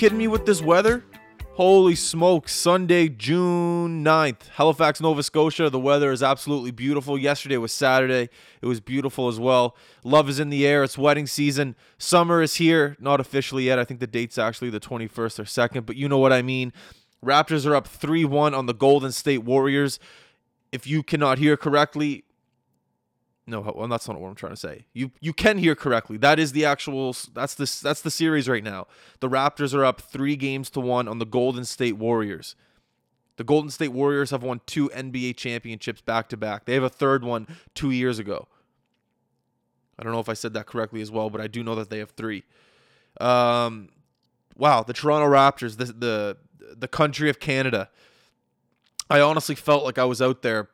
Kidding me with this weather? Holy smokes, Sunday, June 9th, Halifax, Nova Scotia. The weather is absolutely beautiful. Yesterday was Saturday. It was beautiful as well. Love is in the air. It's wedding season. Summer is here. Not officially yet. I think the date's actually the 21st or 2nd, but you know what I mean. Raptors are up 3 1 on the Golden State Warriors. If you cannot hear correctly, no, well, that's not what I'm trying to say. You you can hear correctly. That is the actual. That's this. that's the series right now. The Raptors are up three games to one on the Golden State Warriors. The Golden State Warriors have won two NBA championships back to back. They have a third one two years ago. I don't know if I said that correctly as well, but I do know that they have three. Um, wow, the Toronto Raptors, the the the country of Canada. I honestly felt like I was out there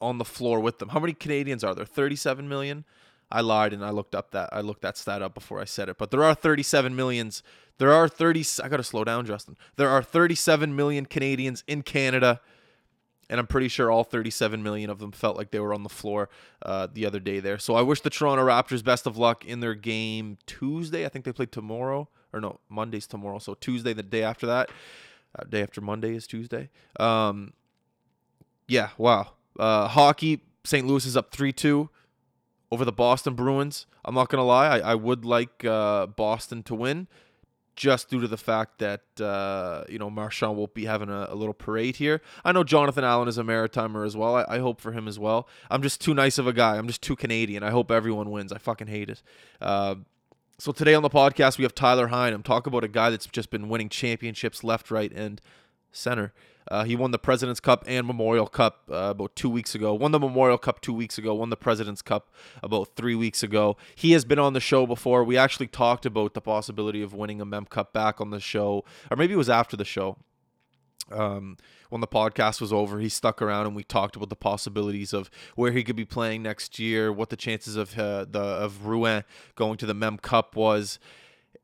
on the floor with them. How many Canadians are there? 37 million. I lied and I looked up that I looked that stat up before I said it. But there are 37 millions. There are 30 I got to slow down, Justin. There are 37 million Canadians in Canada. And I'm pretty sure all 37 million of them felt like they were on the floor uh, the other day there. So I wish the Toronto Raptors best of luck in their game Tuesday. I think they play tomorrow. Or no, Monday's tomorrow. So Tuesday, the day after that. Uh, day after Monday is Tuesday. Um, yeah, wow. Uh, hockey, St. Louis is up 3 2 over the Boston Bruins. I'm not going to lie, I, I would like uh, Boston to win just due to the fact that, uh, you know, Marchand won't be having a, a, little parade here. I know Jonathan Allen is a Maritimer as well. I, I, hope for him as well. I'm just too nice of a guy. I'm just too Canadian. I hope everyone wins. I fucking hate it. Uh, so today on the podcast, we have Tyler Hinam. Talk about a guy that's just been winning championships left, right, and center. Uh, he won the President's Cup and Memorial Cup uh, about two weeks ago. Won the Memorial Cup two weeks ago. Won the President's Cup about three weeks ago. He has been on the show before. We actually talked about the possibility of winning a Mem Cup back on the show, or maybe it was after the show. Um, when the podcast was over, he stuck around and we talked about the possibilities of where he could be playing next year, what the chances of uh, the of Rouyn going to the Mem Cup was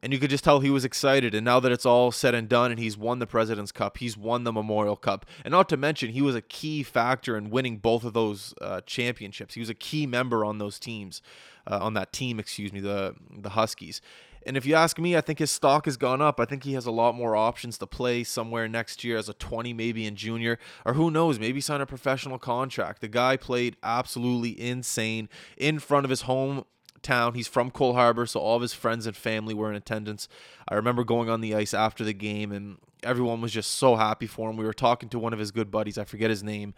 and you could just tell he was excited. And now that it's all said and done, and he's won the President's Cup, he's won the Memorial Cup, and not to mention he was a key factor in winning both of those uh, championships. He was a key member on those teams, uh, on that team, excuse me, the the Huskies. And if you ask me, I think his stock has gone up. I think he has a lot more options to play somewhere next year as a 20, maybe in junior, or who knows, maybe sign a professional contract. The guy played absolutely insane in front of his home town. He's from Cole Harbor, so all of his friends and family were in attendance. I remember going on the ice after the game, and everyone was just so happy for him. We were talking to one of his good buddies, I forget his name,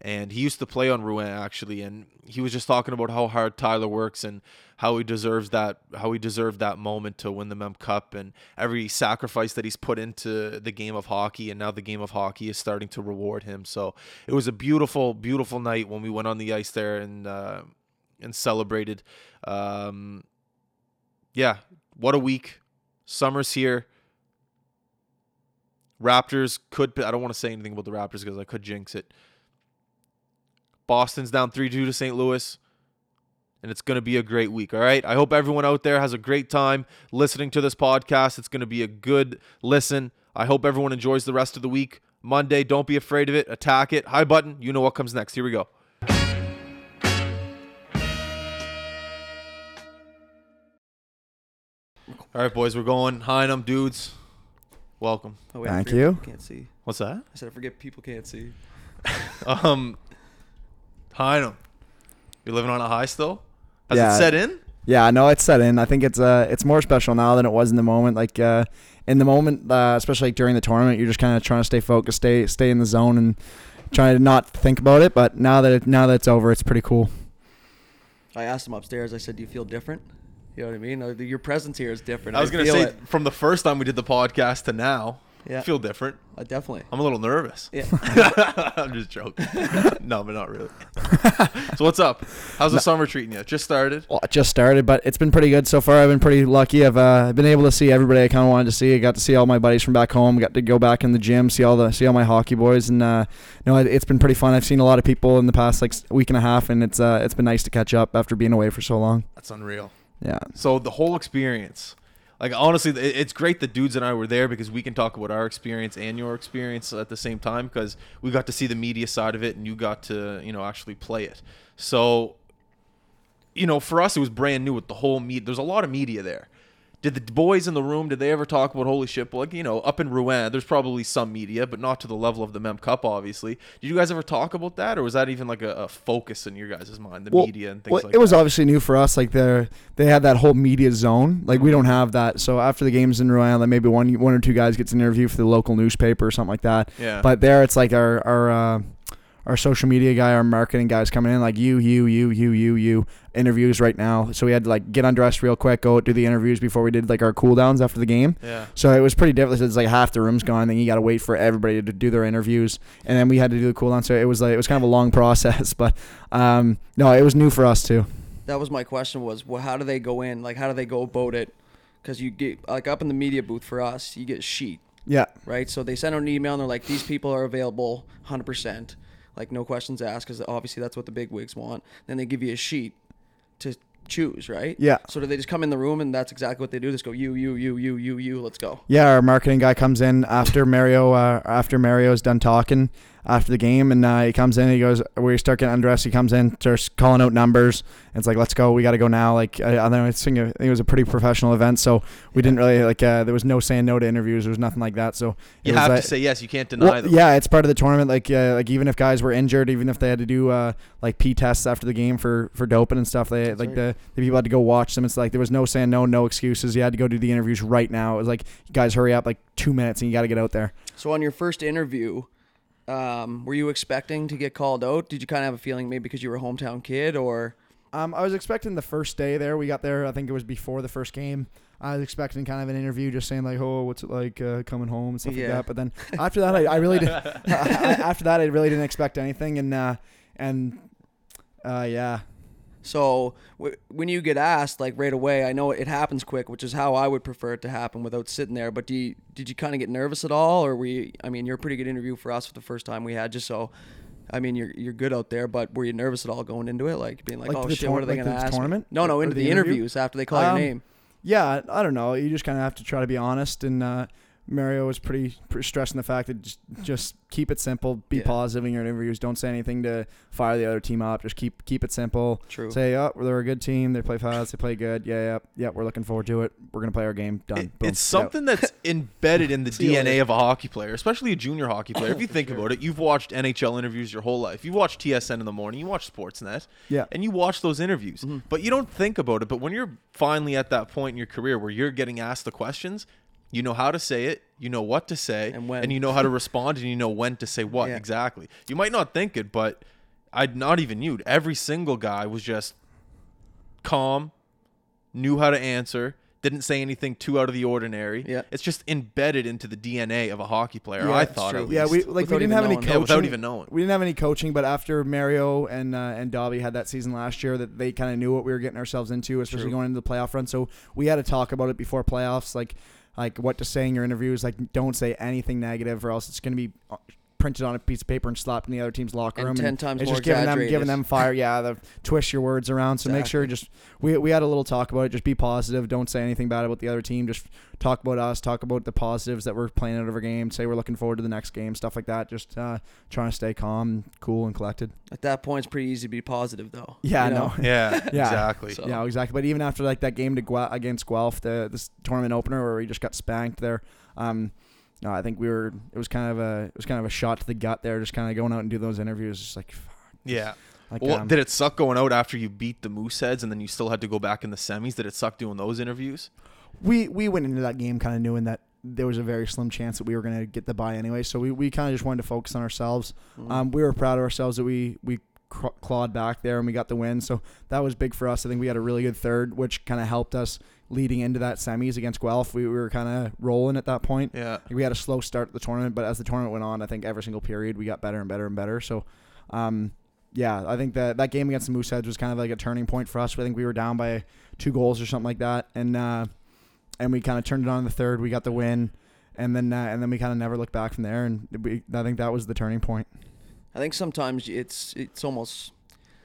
and he used to play on Rouyn actually, and he was just talking about how hard Tyler works and how he deserves that, how he deserved that moment to win the Mem Cup, and every sacrifice that he's put into the game of hockey, and now the game of hockey is starting to reward him. So it was a beautiful, beautiful night when we went on the ice there and. Uh, and celebrated. Um, yeah, what a week. Summer's here. Raptors could. I don't want to say anything about the Raptors because I could jinx it. Boston's down 3 2 to St. Louis. And it's going to be a great week. All right. I hope everyone out there has a great time listening to this podcast. It's going to be a good listen. I hope everyone enjoys the rest of the week. Monday, don't be afraid of it. Attack it. High button. You know what comes next. Here we go. All right, boys, we're going. Hinam, dudes. Welcome. Oh, wait, Thank you. Can't see. What's that? I said I forget people can't see. um, Hinam, you're living on a high still. Has Yeah. it set in? Yeah, I know it's set in. I think it's uh it's more special now than it was in the moment. Like uh in the moment, uh, especially like during the tournament, you're just kind of trying to stay focused, stay stay in the zone, and trying to not think about it. But now that it, now that it's over, it's pretty cool. I asked him upstairs. I said, "Do you feel different?" You know what I mean? Your presence here is different. I was gonna say it. from the first time we did the podcast to now, Yeah. I feel different. Uh, definitely. I'm a little nervous. Yeah. I'm just joking. no, but not really. so what's up? How's the summer treating you? Just started. Well, just started, but it's been pretty good so far. I've been pretty lucky. I've uh, been able to see everybody I kind of wanted to see. I got to see all my buddies from back home. Got to go back in the gym, see all the see all my hockey boys, and uh, no, it, it's been pretty fun. I've seen a lot of people in the past like s- week and a half, and it's uh, it's been nice to catch up after being away for so long. That's unreal. Yeah. So the whole experience, like honestly, it- it's great the dudes and I were there because we can talk about our experience and your experience at the same time because we got to see the media side of it and you got to you know actually play it. So, you know, for us it was brand new with the whole media. There's a lot of media there. Did the boys in the room? Did they ever talk about holy shit? Like you know, up in Rouyn, there's probably some media, but not to the level of the Mem Cup, obviously. Did you guys ever talk about that, or was that even like a, a focus in your guys' mind, the Well- media and things well, like it was that? obviously new for us. Like they they had that whole media zone. Like we don't have that. So after the games in Rouyn, like maybe one one or two guys gets an interview for the local newspaper or something like that. Yeah. But there, it's like our our uh, our social media guy, our marketing guys coming in like you, you, you, you, you, you interviews right now. So we had to like get undressed real quick, go do the interviews before we did like our cool downs after the game. yeah. So it was pretty difficult. It's like half the room's gone, then you got to wait for everybody to do their interviews, and then we had to do the cool down. So it was like it was kind of a long process, but um, no, it was new for us too. That was my question. Was well, how do they go in? Like, how do they go about it? Because you get like up in the media booth for us, you get a sheet, Yeah, right? So they send out an email and they're like, these people are available, hundred percent, like no questions asked, because obviously that's what the big wigs want. Then they give you a sheet to choose, right? Yeah. So do they just come in the room and that's exactly what they do? Just go you, you, you, you, you, you. Let's go. yeah. Our marketing guy comes in after Mario uh, after Mario's done talking after the game, and uh, he comes in. He goes, we start getting undressed. He comes in, starts calling out numbers. And it's like, let's go. We got to go now. Like I, I don't know. I think it it was a pretty professional event, so we didn't really like. Uh, there was no saying no to interviews. There was nothing like that. So You have uh, to say yes. You can't deny Well, them. yeah, it's part of the tournament. Like, uh, like even if guys were injured, even if they had to do uh, like P tests after the game for for doping and stuff, they That's like right. the, the people had to go watch them. It's like there was no saying no, no excuses. You had to go do the interviews right now. It was like, guys, hurry up, like two minutes, and you got to get out there. So on your first interview, um, were you expecting to get called out? Did you kind of have a feeling maybe because you were a hometown kid or? Um, I was expecting the first day there. We got there. I think it was before the first game. I was expecting kind of an interview, just saying like, "Oh, what's it like uh, coming home?" and stuff Yeah. like that. But then after that, I, I really did. after that, I really didn't expect anything, and uh, and uh, yeah, So w- when you get asked like right away, I know it happens quick, which is how I would prefer it to happen without sitting there. But do you, did you kind of get nervous at all, or were you? I mean, you're a pretty good interview for us for the first time we had, just so. I mean, you're you're good out there, but were you nervous at all going into it, like being like, Like "Oh shit, tour- what are they like gonna the ask?" me?" tournament? No, no, into the the, interview? interviews after they call Um, your name. Yeah, I I don't know. You just kind of have to try to be honest. And uh, Mario was pretty, pretty stressing the fact that just, just keep it simple, be Yeah. positive in your interviews. Don't say anything to fire the other team up. Just keep keep it simple. True. Say, oh, they're a good team. They play fast. They play good. Yeah, yeah, yeah. We're looking forward to it. We're gonna play our game. Done. It- it's something that's embedded in the DNA of a hockey player, especially a junior hockey player. If you think about it, you've watched NHL interviews your whole life. You watch TSN in the morning, you watch Sportsnet, Yeah. and you watch those interviews. Mm-hmm. But you don't think about it. But when you're finally at that point in your career where you're getting asked the questions, you know how to say it, you know what to say, And when. And you know how to respond, and you know when to say what Yeah. exactly. You might not think it, but I'd not even you. Every single guy was just calm, knew how to answer, didn't say anything too out of the ordinary. Yeah. It's just embedded into the DNA of a hockey player. Yeah, I thought true. at Yeah, we like Without we didn't have any coaching. Yeah, without even knowing. We didn't have any coaching, but after Mario and uh, and Dobby had that season last year, that they kind of knew what we were getting ourselves into, especially True. going into the playoff run. So we had to talk about it before playoffs, like like what to say in your interviews. Like don't say anything negative, or else it's going to be uh, printed on a piece of paper and slapped in the other team's locker And room. 10 times it's more just giving them giving them fire. Yeah, the twist your words around. So make sure just we we had a little talk about it. Just be positive. Don't say anything bad about the other team. Just talk about us. Talk about the positives that we're playing out of our game. Say we're looking forward to the next game. Stuff like that. Just uh, trying to stay calm, cool, and collected. At that point, it's pretty easy to be positive, though. Yeah, you I know. Yeah, Yeah. exactly. So- Yeah, exactly. But even after like that game to Guel- against Guelph, the this tournament opener where we just got spanked there. Um, no, I think we were. It was kind of a. It was kind of a shot to the gut there. Just kind of going out and do those interviews. Just like, fuck, Yeah. like Well, um, did it suck going out after you beat the Mooseheads and then you still had to go back in the semis? Did it suck doing those interviews? we we went into that game kind of knowing that there was a very slim chance that we were going to get the bye anyway. So we, we kind of just wanted to focus on ourselves. Mhm. Um, we were proud of ourselves that we we clawed back there and we got the win. So that was big for us. I think we had a really good third, which kind of helped us leading into that semis against Guelph. We, we were kind of rolling at that point. Yeah. We had a slow start to the tournament, but as the tournament went on, I think every single period we got better and better and better. So, um, yeah, I think that that game against the Mooseheads was kind of like a turning point for us. I think we were down by two goals or something like that, and uh, and we kind of turned it on in the third. We got the win, and then uh, and then we kind of never looked back from there. And we, I think that was the turning point. I think sometimes it's it's almost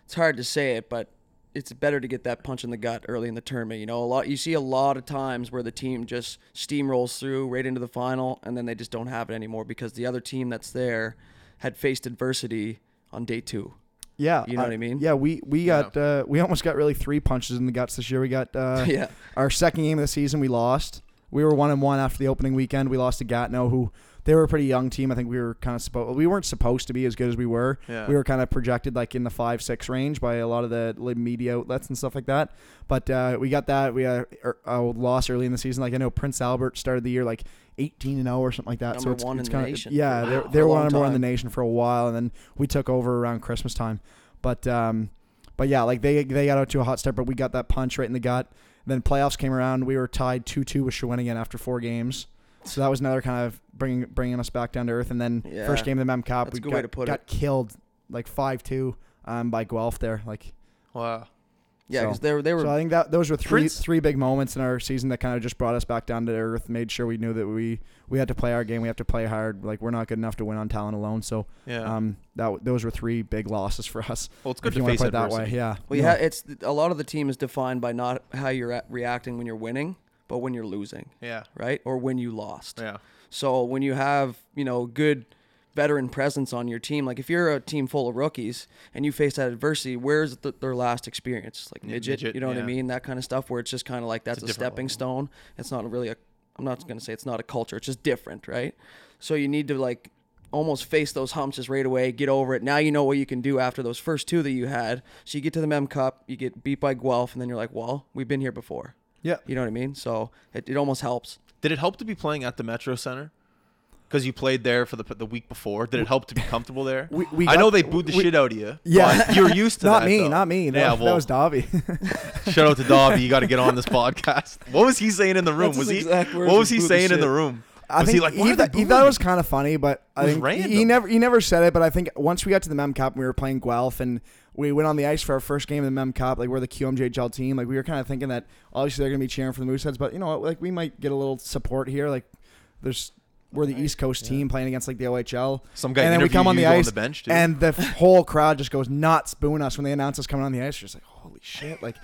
it's hard to say it, but it's better to get that punch in the gut early in the tournament. You know, a lot you see a lot of times where the team just steamrolls through right into the final, and then they just don't have it anymore because the other team that's there had faced adversity on day two. Yeah, You know what I mean? Yeah, we we Yeah. got uh, we almost got really three punches in the guts this year. We got uh, yeah. our second game of the season. We lost. We were one and one after the opening weekend. We lost to Gatineau, who they were a pretty young team. I think we were kind of supposed. We weren't supposed to be as good as we were. Yeah. We were kind of projected like in the five six range by a lot of the media outlets and stuff like that. But uh, we got that. We uh, er, a loss early in the season. Like I know Prince Albert started the year like 18 and 0 or something like that. so it's, one it's in the kinda, nation. Yeah, Wow. they, For they a were number one in the nation for a while, and then we took over around Christmas time. But um, but yeah, like they they got out to a hot start, but we got that punch right in the gut. Then playoffs came around. We were tied two two with Shawinigan after four games. So that was another kind of bringing bringing us back down to earth. And then Yeah. first game of the Mem Cup, That's we a good got, to put got killed like five two um, by Guelph there. Like Wow. Yeah, So- because they were they were so I think that those were three Prince- three big moments in our season that kind of just brought us back down to earth. Made sure we knew that we we had to play our game. We have to play hard. Like we're not good enough to win on talent alone. So Yeah. um, that those were three big losses for us. well, it's good if to you want face to put it that adversity. way, yeah. Well, No. yeah, it's a lot of the team is defined by not how you're at, reacting when you're winning, but when you're losing, Yeah. right? Or when you lost. Yeah. So when you have you know good veteran presence on your team, like if you're a team full of rookies and you face that adversity, where's the, their last experience? Like midget, midget, you know what I mean? That kind of stuff where it's just kind of like that's a a, stepping level. stone. It's not really a. I'm not gonna say it's not a culture. It's just different, right? So you need to like almost face those humps just right away, get over it. Now you know what you can do after those first two that you had. So you get to the Mem Cup, you get beat by Guelph, and then you're like, well, we've been here before. Yeah. You know what I mean? So it, it almost helps. Did it help to be playing at the Metro Center? Because you played there for the the week before. Did it help to be comfortable there? We- we I got- know they booed the we- shit out of you. Yeah. but you're used to not that. me, though. not me. That, yeah, that was Dobby. shout out to Dobby. You got to get on this podcast. What was he saying in the room? That's was his he? exact words, What was was he boo the saying in shit. the room? I was think he like? Why he, they th- he booing thought it me? was kind of funny, but I It was think he- he random. never he never said it. But I think once we got to the Mem Cup, we were playing Guelph, and we went on the ice for our first game in the Mem Cup. Like we're the QMJHL team. Like we were kind of thinking that obviously they're gonna be cheering for the Mooseheads, but you know what? Like we might get a little support here. Like there's we're the East Coast team playing against like the OHL. Some guy and then we come on the ice, on the bench, and the whole crowd just goes nuts booing us when they announce us coming on the ice. You're just like, holy shit! Like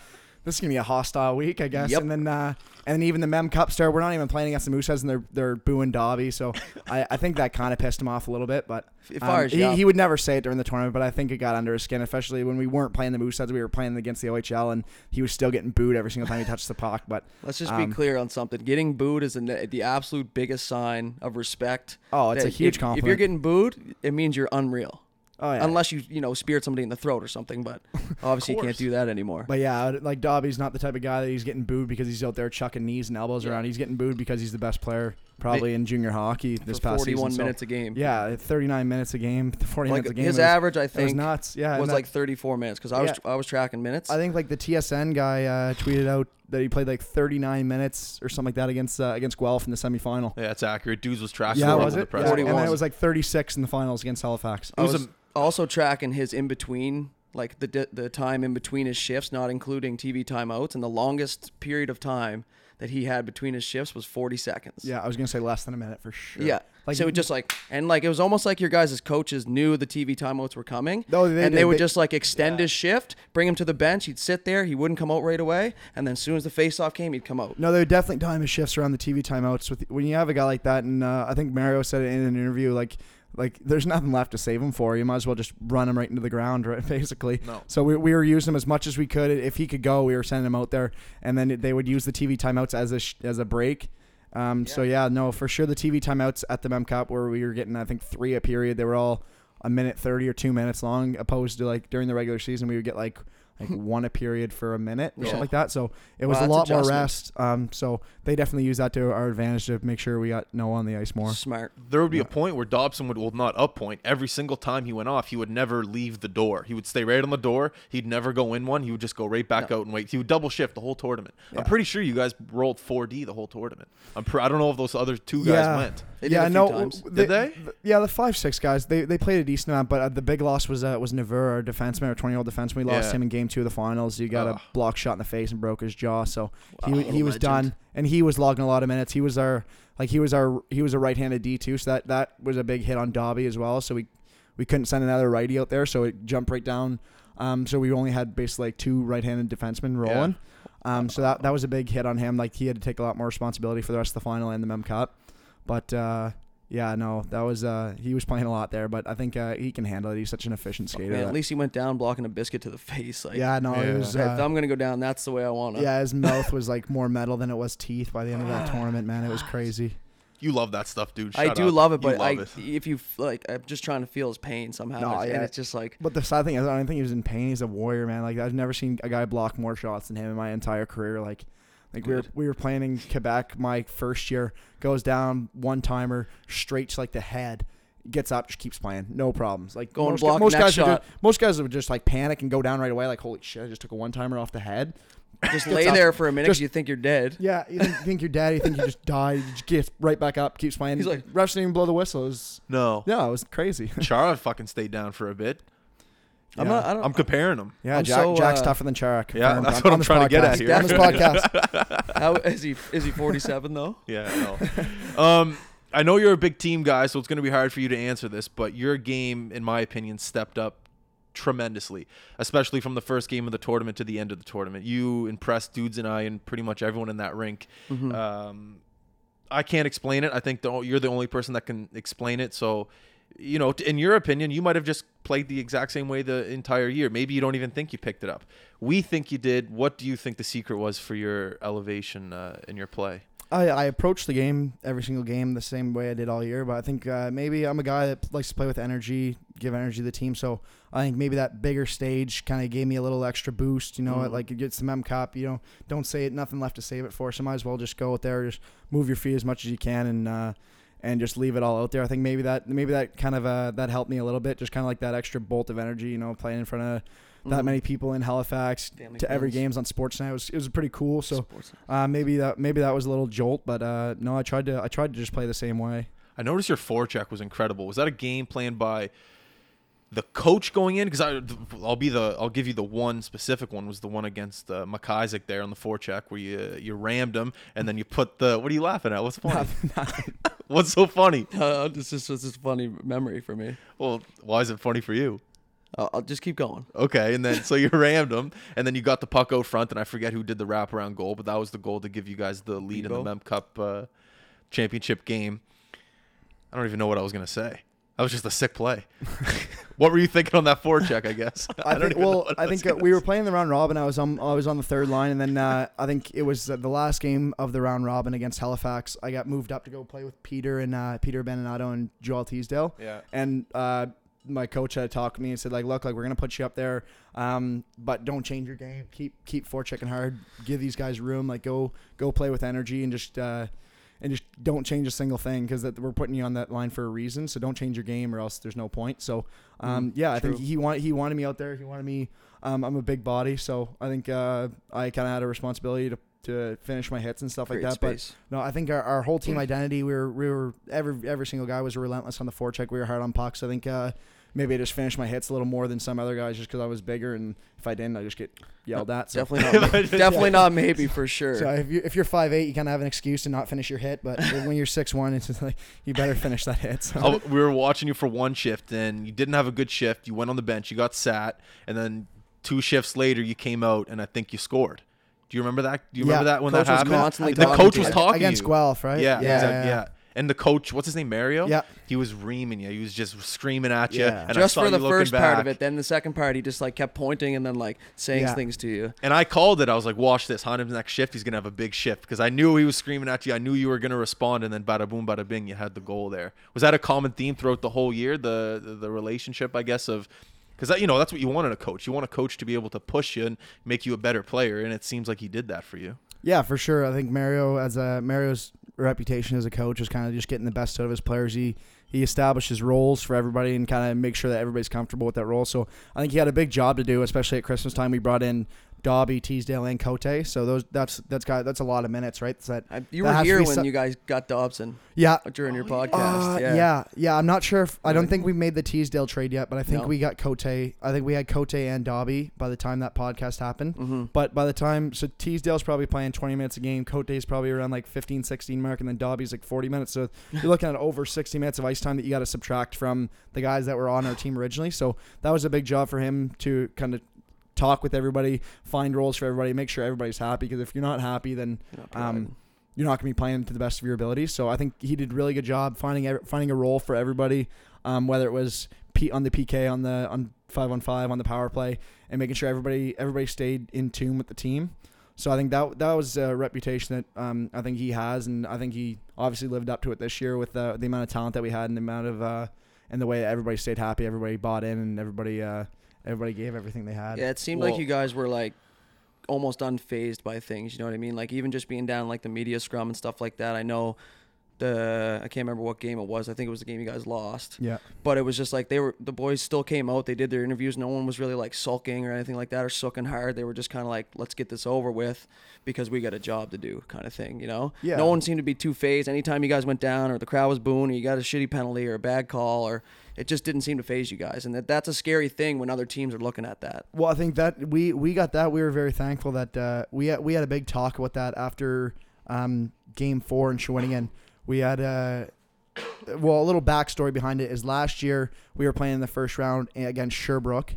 this is gonna be a hostile week, I guess. Yep. And then uh, and then even the Mem Cup we're not even playing against the Mooseheads, and they're they're booing Dobby. So I, I think that kind of pissed him off a little bit. But um, he, he would never say it during the tournament, but I think it got under his skin, especially when we weren't playing the Mooseheads. We were playing against the OHL, and he was still getting booed every single time he touched the puck. But Let's just Um, be clear on something. Getting booed is the the absolute biggest sign of respect. oh, it's a huge if, compliment. If you're getting booed, it means you're unreal. Oh, yeah. Unless you you know speared somebody in the throat or something, but obviously you can't do that anymore. But yeah, like Dobby's not the type of guy that he's getting booed because he's out there chucking knees and elbows around. He's getting booed because he's the best player probably in junior hockey this for past 41 season. So, minutes a game. yeah, 39 minutes a game, 40 like minutes a game. his it was, average, I it was think, nuts. Yeah, was and that- like 34 minutes because I was I was tracking minutes. I think like the TSN guy uh, tweeted out that he played like 39 minutes or something like that against uh, against Guelph in the semifinal. yeah, it's accurate. Dudes was trashing. Yeah, all was over it? the press Yeah, and then it was like 36 in the finals against Halifax. I it was was a- also tracking his in between, like the di- the time in between his shifts, not including TV timeouts, and the longest period of time that he had between his shifts was 40 seconds. Yeah, I was gonna say less than a minute for sure. Yeah. Like- so it just like and like it was almost like your guys' coaches knew the TV timeouts were coming. No, they and they would They- just like extend his shift, bring him to the bench. He'd sit there. He wouldn't come out right away. And then as soon as the face-off came, he'd come out. No, they would definitely time his shifts around the TV timeouts. With when you have a guy like that, and uh, I think Mario said it in an interview, like like there's nothing left to save him for. You might as well just run him right into the ground, right? Basically. No. So we, we were using him as much as we could. If he could go, we were sending him out there, and then they would use the TV timeouts as a sh- as a break. Um, So yeah, no, for sure the TV timeouts at the Mem Cup where we were getting I think three a period. They were all a minute thirty or two minutes long, opposed to like during the regular season we would get like like one a period for a minute or Yeah. something like that. So it Wow, was a that's lot more rest. Um, so they definitely use that to our advantage to make sure we got no on the ice more. Smart. There would be Yeah. a point where Dobson would, well, not a point. Every single time he went off, he would never leave the door. He would stay right on the door. He'd never go in one. He would just go right back out and wait. He would double shift the whole tournament. Yeah. I'm pretty sure you guys rolled 4D the whole tournament. I'm pr- I don't know if those other two guys Yeah. went. They did yeah, a few no, times. w- Did they? th- yeah, the five six guys they they played a decent amount, but uh, the big loss was uh, was Neveu, our defenseman, our twenty year old defenseman. We lost Yeah. him in game two of the finals. He got Ugh. a block shot in the face and broke his jaw, so Wow, he he was legend. done, and he was logging a lot of minutes. He was our like he was our he was a right handed D two, so that that was a big hit on Dobby as well. So we we couldn't send another righty out there, so it jumped right down. Um, so we only had basically like two right handed defensemen rolling. Um, so that that was a big hit on him. Like he had to take a lot more responsibility for the rest of the final and the Mem Cup. But uh, yeah, no, that was uh, he was playing a lot there, but I think uh, he can handle it. He's such an efficient skater. Man, at least he went down blocking a biscuit to the face. Like, yeah, no, Yeah. it was. if Uh, I'm gonna go down, that's the way I want to. yeah, his mouth was like more metal than it was teeth by the end of that tournament. Man, it was crazy. You love that stuff, dude. I do up. love it, You but I, it. if you like, I'm just trying to feel his pain somehow, No, and yeah. it's just like, But the sad thing is, I don't think he was in pain. He's a warrior, man. Like I've never seen a guy block more shots than him in my entire career. Like, like we were Good. we were playing in Quebec my first year. Goes down one timer straight to like the head. Gets up, just keeps playing, no problems. Like Go and most, block most next guys would shot. just, most guys would just like panic and go down right away. Like holy shit, I just took a one timer off the head. just lay up, there for a minute 'cause just- you think you're dead. Yeah, you think, you think you're dead. You think you just died. You just get right back up, keeps playing. He's like- refs didn't even blow the whistle. It was, no. yeah, it was crazy. Chara fucking stayed down for a bit. I'm Yeah. not. I don't. I'm comparing them. Yeah, I'm Jack, so, Jack's uh, tougher than Charak. Yeah, confirmed that's on- what I'm this trying to get at podcast. here. On this podcast. how is he? Is he 47 though? Yeah, no. um, I know you're a big team guy, so it's going to be hard for you to answer this, but your game, in my opinion, stepped up tremendously, especially from the first game of the tournament to the end of the tournament. You impressed dudes and I and pretty much everyone in that rink. Mm-hmm. Um, I can't explain it. I think the, you're the only person that can explain it. So, you know, in your opinion, you might have just played the exact same way the entire year. Maybe you don't even think you picked it up. We think you did. What do you think the secret was for your elevation uh, in your play? I, I approach the game every single game the same way I did all year, but I think uh, maybe I'm a guy that likes to play with energy, give energy to the team. So I think maybe that bigger stage kind of gave me a little extra boost. You know, Mhm. like it gets the Mem Cup. You know, don't say it, nothing left to save it for. So might as well just go out there, just move your feet as much as you can, and uh, and just leave it all out there. I think maybe that maybe that kind of uh, that helped me a little bit, just kind of like that extra bolt of energy. You know, playing in front of that Mhm. many people in Halifax Family to every games on Sportsnet. It was it was pretty cool. So. Uh, maybe that maybe that was a little jolt, but uh, no, I tried to I tried to just play the same way. I noticed your forecheck was incredible. Was that a game planned by the coach going in? Because I'll be the I'll give you the one specific one was the one against uh, McIsaac there on the forecheck where you you rammed him and then you put the what are you laughing at? What's funny? What's so funny? Uh, this is this is a funny memory for me. Well, why is it funny for you? I'll, I'll just keep going. Okay, and then so you rammed him, and then you got the puck out front, and I forget who did the wraparound goal, but that was the goal to give you guys the lead in the Mem Cup uh, championship game. I don't even know what I was gonna say. That was just a sick play. what were you thinking on that forecheck? I guess. I, don't think know well, I think uh, we were playing the round robin. I was on I was on the third line, and then uh, I think it was the last game of the round robin against Halifax. I got moved up to go play with Peter and uh, Peter Abbandonato and Joel Teasdale. Yeah. and uh, my coach had talked to me and said like, look, like we're gonna put you up there, um, but don't change your game. Keep keep forechecking hard. Give these guys room. Like go go play with energy and just uh, and just don't change a single thing because we're putting you on that line for a reason. So don't change your game or else there's no point. So um, Mhm, yeah, I think he wanted he wanted me out there. He wanted me. Um, I'm a big body, so I think uh, I kind of had a responsibility to. To finish my hits and stuff like Create that, but no, I think our, our whole team identity, we were we were every every single guy was relentless on the forecheck. We were hard on pucks. I think uh, maybe I just finished my hits a little more than some other guys just because I was bigger, and if I didn't, I just get yelled uh, at. So, Definitely not. definitely not. Maybe for sure. so if you if you're five eight, you kind of have an excuse to not finish your hit. But when you're six one, it's just like you better finish that hit. So. Oh, we were watching you for one shift, and you didn't have a good shift. You went on the bench, you got sat, and then two shifts later, you came out, and I think you scored. Do you remember that? Do you Yeah, remember that when coach that was happened? constantly the coach was talking against to you. Guelph, right? Yeah, yeah, exactly. yeah. Yeah. And the coach, what's his name, Mario? Yeah. He was reaming you. He was just screaming at you. Yeah. And I just saw for the looking first part of it. Then the second part, he just like kept pointing and then like saying Yeah. things to you. And I called it. I was like, watch this. Hinam's next shift, he's going to have a big shift because I knew he was screaming at you. I knew you were going to respond. And then bada boom, bada bing, you had the goal there. Was that a common theme throughout the whole year? The the, the relationship, I guess, of because that you know that's what you want in a coach. You want a coach to be able to push you and make you a better player. And it seems like he did that for you. Yeah, for sure. I think Mario, as a Mario's reputation as a coach, is kind of just getting the best out of his players. He he establishes roles for everybody and kind of make sure that everybody's comfortable with that role. So I think he had a big job to do, especially at Christmas time. We brought in Dobby, Teasdale, and Cote. So those that's that's got that's a lot of minutes, right? That I, you That were here when so- you guys got Dobson yeah. during your Oh, podcast. Uh, yeah. yeah. yeah, I'm not sure if I don't think we made the Teasdale trade yet, but I think No. we got Cote. I think we had Cote and Dobby by the time that podcast happened. Mm-hmm. But by the time, so Teasdale's probably playing 20 minutes a game. Cote's probably around like 15, 16 mark, and then Dobby's like 40 minutes. So you're looking at over 60 minutes of ice time that you got to subtract from the guys that were on our team originally. So that was a big job for him to kind of talk with everybody, find roles for everybody, make sure everybody's happy. Because if you're not happy, then um, you're not going to be playing to the best of your abilities. So I think he did a really good job finding finding a role for everybody, um, whether it was P- on the PK, on the on five on five, on the power play, and making sure everybody everybody stayed in tune with the team. So I think that that was a reputation that um, I think he has, and I think he obviously lived up to it this year with the the amount of talent that we had and the amount of uh, and the way everybody stayed happy, everybody bought in, and everybody uh, everybody gave everything they had. Yeah, it seemed Well- like you guys were like almost unfazed by things. You know what I mean? Like even just being down like the media scrum and stuff like that. I know the I can't remember what game it was. I think it was the game you guys lost. Yeah. But it was just like they were the boys still came out. They did their interviews. No one was really like sulking or anything like that or sucking hard. They were just kind of like, let's get this over with because we got a job to do, kind of thing. You know? Yeah. No one seemed to be too phased. Anytime you guys went down or the crowd was booing or you got a shitty penalty or a bad call or it just didn't seem to phase you guys. And that that's a scary thing when other teams are looking at that. Well, I think that we we got that. We were very thankful that uh, we had, we had a big talk about that after um, Game Four in Shawinigan. We had uh, well a little backstory behind it is last year we were playing in the first round against Sherbrooke,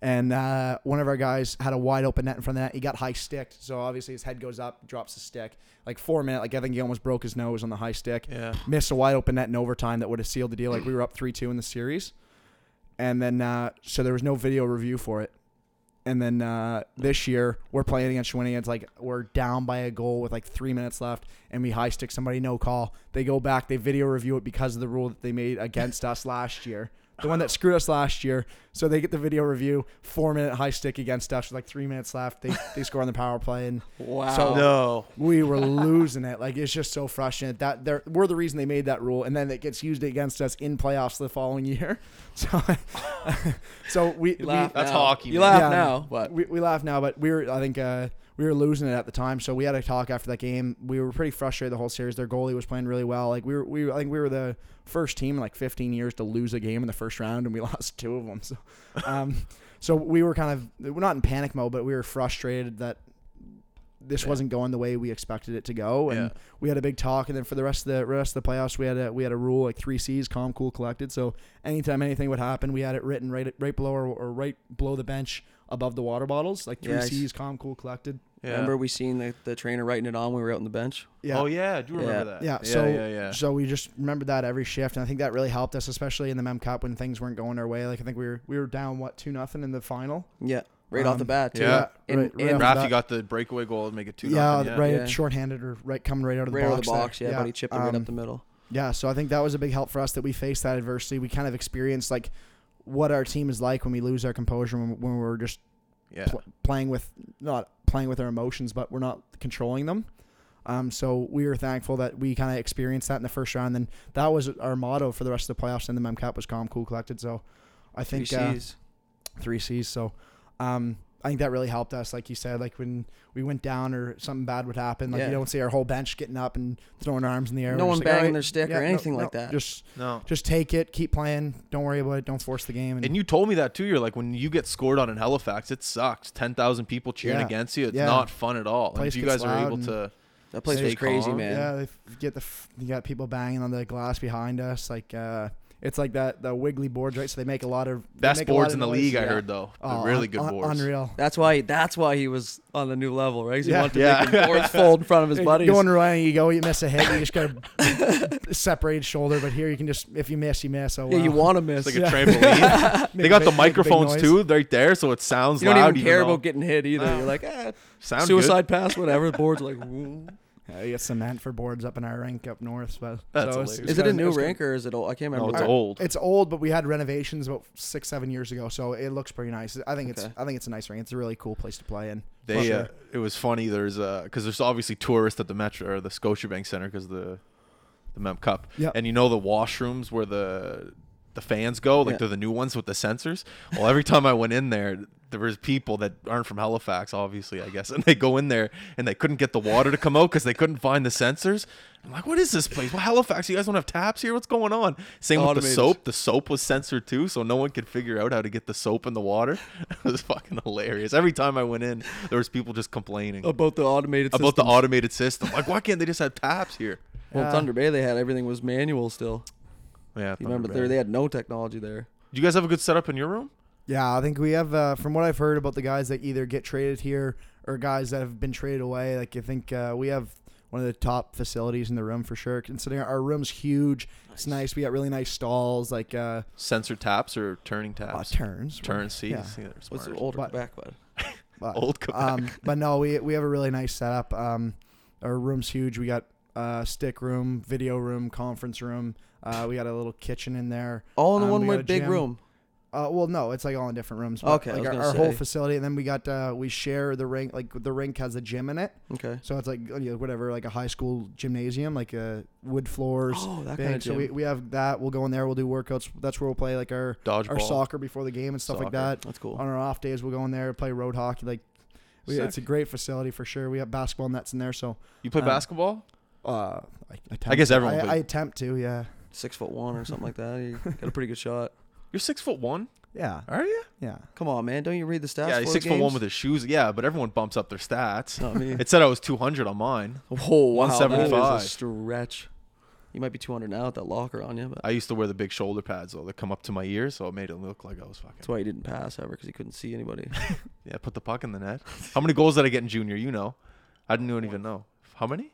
and uh, one of our guys had a wide open net in front of the net. He got high sticked, so obviously his head goes up, drops the stick. Like four minute, like I think he almost broke his nose on the high stick Yeah. missed a wide open net in overtime that would have sealed the deal. Like we were up three two in the series, and then uh, so there was no video review for it. And then uh, this year we're playing against Shawinigan. It's like we're down by a goal with like three minutes left, and we high stick somebody, no call. They go back, they video review it because of the rule that they made against us last year, the one that screwed us last year. So they get the video review, four minute high stick against us with like three minutes left. They they score on the power play, and Wow. So- No. we were losing it. Like it's just so frustrating. That they're, we're the reason they made that rule, and then it gets used against us in playoffs the following year. So, so we You we, laugh That's now. hockey, You man. laugh Yeah. now, but we we laugh now, but we were I think uh, we were losing it at the time. So we had a talk after that game. We were pretty frustrated the whole series. Their goalie was playing really well. Like we were we I think we were the first team in like 15 years to lose a game in the first round, and we lost two of them. So, um, so we were kind of we're not in panic mode, but we were frustrated that this Yeah. wasn't going the way we expected it to go, and Yeah. we had a big talk. And then for the rest of the rest of the playoffs, we had a we had a rule like three C's: calm, cool, collected. So anytime anything would happen, we had it written right right below or, or right below the bench above the water bottles, like three Yeah, C's: calm, cool, collected. Yeah. remember we seen the, the trainer writing it on when we were out on the bench? Yeah. Oh yeah, I do remember Yeah. that. Yeah, Yeah. so yeah. Yeah. so we just remembered that every shift, and I think that really helped us, especially in the Mem Cup when things weren't going our way. Like I think we were we were down what two nothing in the final. Yeah, right off the Um, bat. Too. Yeah. In- right, right in- off the Rafi bat. got the breakaway goal and make it two. yeah, nothing, yeah. right, Yeah. shorthanded or right coming right out of the right out of box. the there. box. Yeah, but he chipped it right um, up the middle. Yeah, so I think that was a big help for us that we faced that adversity. We kind of experienced like what our team is like when we lose our composure when, when we're just Yeah. pl- playing with not playing with our emotions, but we're not controlling them. Um, so we were thankful that we kind of experienced that in the first round. And that was our motto for the rest of the playoffs. And the Mem Cup was calm, cool, collected. So I Three think uh, C's. three C's. So um, I think that really helped us. Like you said, like when we went down or something bad would happen, like Yeah. you don't see our whole bench getting up and throwing their arms in the air. No We're one just like, banging "All their stick or no- anything like no, that." Just No. just take it, keep playing. Don't worry about it. Don't force the game. And, And you told me that too. You're like, when you get scored on in Halifax, it sucks. Ten thousand people cheering Yeah. against you. It's Yeah. not fun at all. And Place if you gets guys are loud able and- to, That place stay was crazy, calm. man. Yeah, they f- get the f- you got people banging on the glass behind us. Like uh, it's like that the wiggly boards, right? So they make a lot of best make a lot boards in the noise. league, I Yeah. heard though. Oh, really un- good un- boards. Unreal. That's why. That's why he was on the new level, right? He Yeah. wanted to Yeah. make the boards fold in front of his Hey, buddies. Going running, you go, you miss a hit, you just got a separated shoulder. But here you can just if you miss, you miss. Oh, yeah, you want to miss. It's like a Yeah. trampoline. They got big- the make a big microphones too, right there, so it sounds loud. you don't loud. even care though- about getting hit either. No. You're like, eh, Sound suicide pass, whatever. The boards like. "Woo." Yeah, you get cement for boards up in our rink up north. But That's so it's- hilarious. it's Is it a new it's kinda- rink or is it old? I can't Good. No, remember. it's Uh, old. It's old, but we had renovations about six, seven years ago, so it looks pretty nice. I think it's I think it's a nice ring. It's a really cool place to play in. They, sure. uh, it was funny. There's uh, because there's obviously tourists at the Metro or the Scotiabank Center because the the Mem Cup. Yep. And you know the washrooms where the the fans go, like Yeah. they're the new ones with the sensors. Well, every time I went in there, there was people that aren't from Halifax, obviously, I guess, and they go in there and they couldn't get the water to come out because they couldn't find the sensors. I'm like, what is this place? Well, Halifax, you guys don't have taps here? What's going on? Same with the soap. The soap was censored too, so no one could figure out how to get the soap in the water. it was fucking hilarious. Every time I went in, there was people just complaining about the automated about the automated system. Like, why can't they just have taps here? Well, Yeah. Thunder Bay, they had everything was manual still. Yeah, You remember Thunder there? They had no technology there. Do you guys have a good setup in your room? Yeah, I think we have. Uh, from what I've heard about the guys that either get traded here or guys that have been traded away, like I think uh, we have one of the top facilities in the room for sure. Considering our room's huge, it's nice. We got really nice stalls, like uh, Sensor taps or turning uh, taps? turns. Turn seats. Yeah. Yeah, What's the old But- back bud? But, Old Quebec. um, but no, we we have a really nice setup. Um, our room's huge. We got uh, stick room, video room, conference room. Uh, we got a little kitchen in there. All in Um, one we got with a big room. Uh, well, no, it's like all in different rooms. but, Okay, I like was our, gonna our whole facility, and then we got uh, we share the rink. Like the rink has a gym in it, Okay. so it's like you know, whatever, like a high school gymnasium, like uh, wood floors. Oh, that big. kind of gym. so we, we have that. We'll go in there. We'll do workouts. That's where we'll play like our Dodgeball. our soccer before the game and stuff like that. That's cool. On our off days, we'll go in there play road hockey. Like, we, it's a great facility for sure. We have basketball nets in there, so You play um, basketball? uh, I, attempt I guess everyone I, I attempt to, yeah, Six foot one or something like that. You got a pretty good shot. You're six foot one. yeah, Are you? yeah. Come on, man. Don't you read the stats? yeah, he's the six foot one with his shoes. Yeah, but everyone bumps up their stats. Not me. It said I was 200 on mine. Oh wow, that is 175. a stretch. You might be 200 now with that locker on you, but I used to wear the big shoulder pads though that come up to my ears, so it made it look like I was fucking. that's why he didn't pass ever because he couldn't see anybody. Yeah, put the puck in the net. How many goals did I get in junior? You know, I didn't even know. How many?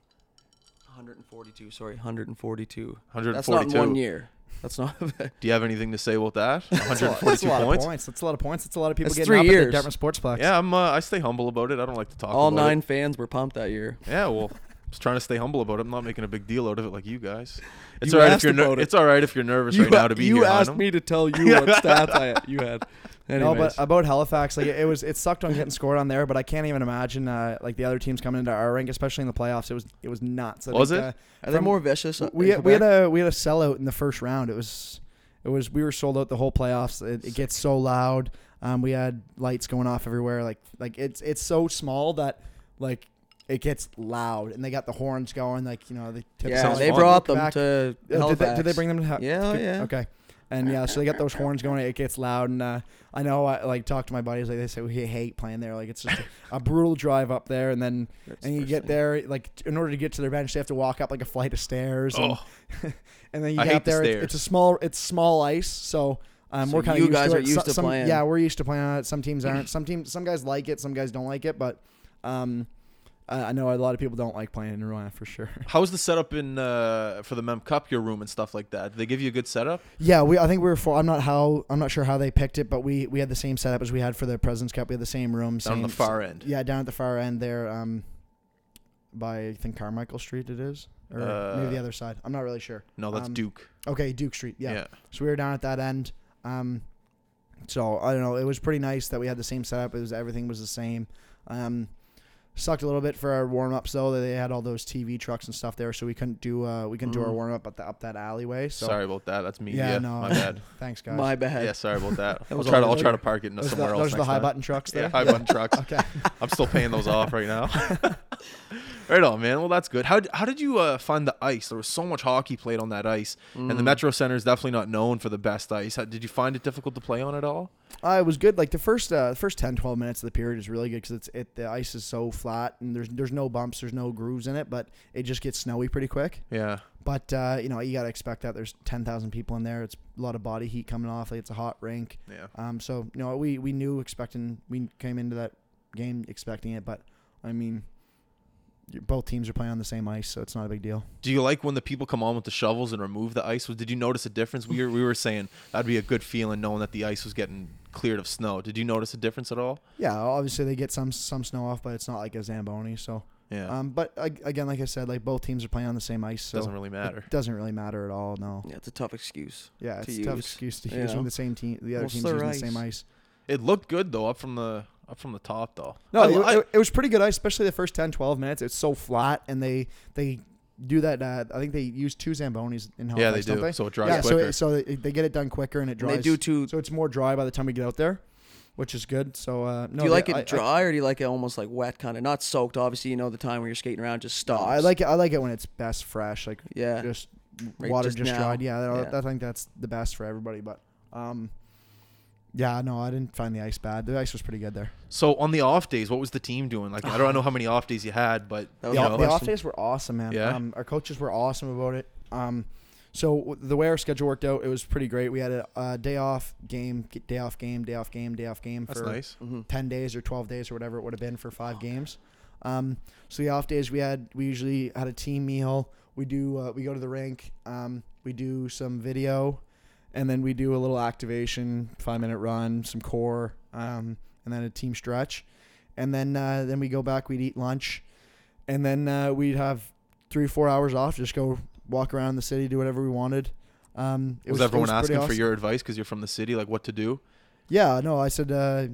142. Sorry, 142. 142. That's not in one year. That's not. Do you have anything to say about that? That's a lot- 142 that's a lot points. Of points. That's a lot of points. That's a lot of people That's getting three up at years. the Dartmouth Sportsplex. Yeah, I'm. Uh, I stay humble about it. I don't like to talk. All about nine fans were pumped that year. Yeah, well, I'm just trying to stay humble about it. I'm not making a big deal out of it like you guys. It's You all right if you're. Ner- it. It's all right if you're nervous right now to be you here. asked me to tell you what stats I you had. No, but about Halifax, like it was, it sucked on getting scored on there. But I can't even imagine uh, like the other teams coming into our rink, especially in the playoffs. It was, it was nuts. I Was think, it? Uh, are they more vicious? we had, we had a we had a sellout in the first round. It was it was we were sold out the whole playoffs. It, it gets so loud. Um, we had lights going off everywhere. Like like it's it's so small that like it gets loud, and they got the horns going. Like you know the yeah, they brought them Back- to Uh, did, they, did they bring them to? Ha- Yeah, okay, yeah. Okay. And yeah, so they got those horns going. It gets loud, and uh, I know I like talk to my buddies. Like they say, we hate playing there. Like it's just a, a brutal drive up there, and then That's and you get there like in order to get to their bench, they have to walk up like a flight of stairs. And, Oh, and then you I get hate the there. It's, it's a small, it's small ice, so um, So we're kind of guys to are it. used to some, playing. Yeah, we're used to playing on it. Some teams aren't. Some teams, some guys like it. Some guys don't like it. But um, I I know a lot of people don't like playing in Rouyn for sure. How was the setup in uh, for the Mem Cup? Your room and stuff like that. Did they give you a good setup? Yeah, we. I think we were. For, I'm not how. I'm not sure how they picked it, but we we had the same setup as we had for the Presidents Cup. We had the same room. Down Same, on the far end. Yeah, down at the far end there. Um, by I think Carmichael Street it is, or maybe the Uh, other side. I'm not really sure. No, that's Um, Duke. Okay, Duke Street. Yeah. yeah. So we were down at that end. Um, so I don't know. It was pretty nice that we had the same setup. It was everything was the same. Um, sucked a little bit for our warm ups though. That they had all those TV trucks and stuff there, so we couldn't do uh, we couldn't do our Mm. warm up at the, up that alleyway. So sorry about that. That's me. Yeah, Yeah, no. my bad. thanks guys. My bad. yeah, sorry about that. I'll was try to all I'll try to park it those somewhere the, else. those are the next high time. button trucks there. Yeah, high button trucks. Okay. I'm still paying those off right now. right on, man. Well, that's good. How, how did you uh, find the ice? There was so much hockey played on that ice, and the Mm. Metro Center is definitely not known for the best ice. How, did you find it difficult to play on at all? Uh, it was good. Like the first uh, first 10, 12 minutes of the period is really good because it's it the ice is so flat and there's there's no bumps, there's no grooves in it, but it just gets snowy pretty quick. Yeah. But uh, you know you gotta expect that there's ten thousand people in there. It's a lot of body heat coming off. Like it's a hot rink. Yeah. Um, so you know we we knew expecting we came into that game expecting it, but I mean, both teams are playing on the same ice, so it's not a big deal. Do you like when the people come on with the shovels and remove the ice? Did you notice a difference? We were, we were saying that'd be a good feeling knowing that the ice was getting cleared of snow. Did you notice a difference at all? Yeah, obviously they get some some snow off, but it's not like a zamboni. So, Yeah. um, but again, like I said, like both teams are playing on the same ice, so Doesn't really matter. It doesn't really matter at all. No. Yeah, it's a tough excuse. Yeah, to it's a tough excuse to you use know. when the same team, the other What's team's their using ice? the same ice. It looked good though up from the up from the top though. No, I- it, I- it, it was pretty good ice, especially the first 10, 12 minutes. It's so flat, and they they do that. Uh, I think they use two zambonis in Halifax. yeah, they don't. They? So it dries yeah, so quicker. it, so they, they get it done quicker and it And dries. they do too. So it's more dry by the time we get out there, which is good. So uh, no, do you like it I- I- dry or do you like it almost like wet, kind of not soaked? Obviously, you know the time when you're skating around just No, stops. I like it. I like it when it's best fresh, like Yeah. just Right, water just just, dried. Yeah, that- Yeah. I think that's the best for everybody. But um, yeah, no, I didn't find the ice bad. The ice was pretty good there. So on the off days, what was the team doing? Like I don't know how many off days you had, but The, you know, the off days were awesome, man. Yeah? Um, our coaches were awesome about it. Um, so the way our schedule worked out, it was pretty great. We had a, a day off game, day off game, day off game, day off game that's for nice. hmm ten days or twelve days or whatever it would have been for five games. Um, so the off days we had we usually had a team meal. We do uh, we go to the rink. Um, we do some video, and then we do a little activation, five minute run, some core, um, and then a team stretch, and then uh, then we go back. We'd eat lunch, and then uh, we'd have three four hours off. Just go walk around the city, do whatever we wanted. Um, was, it everyone pretty asking for your advice because you're from the city, like what to do? Yeah, no, I said uh,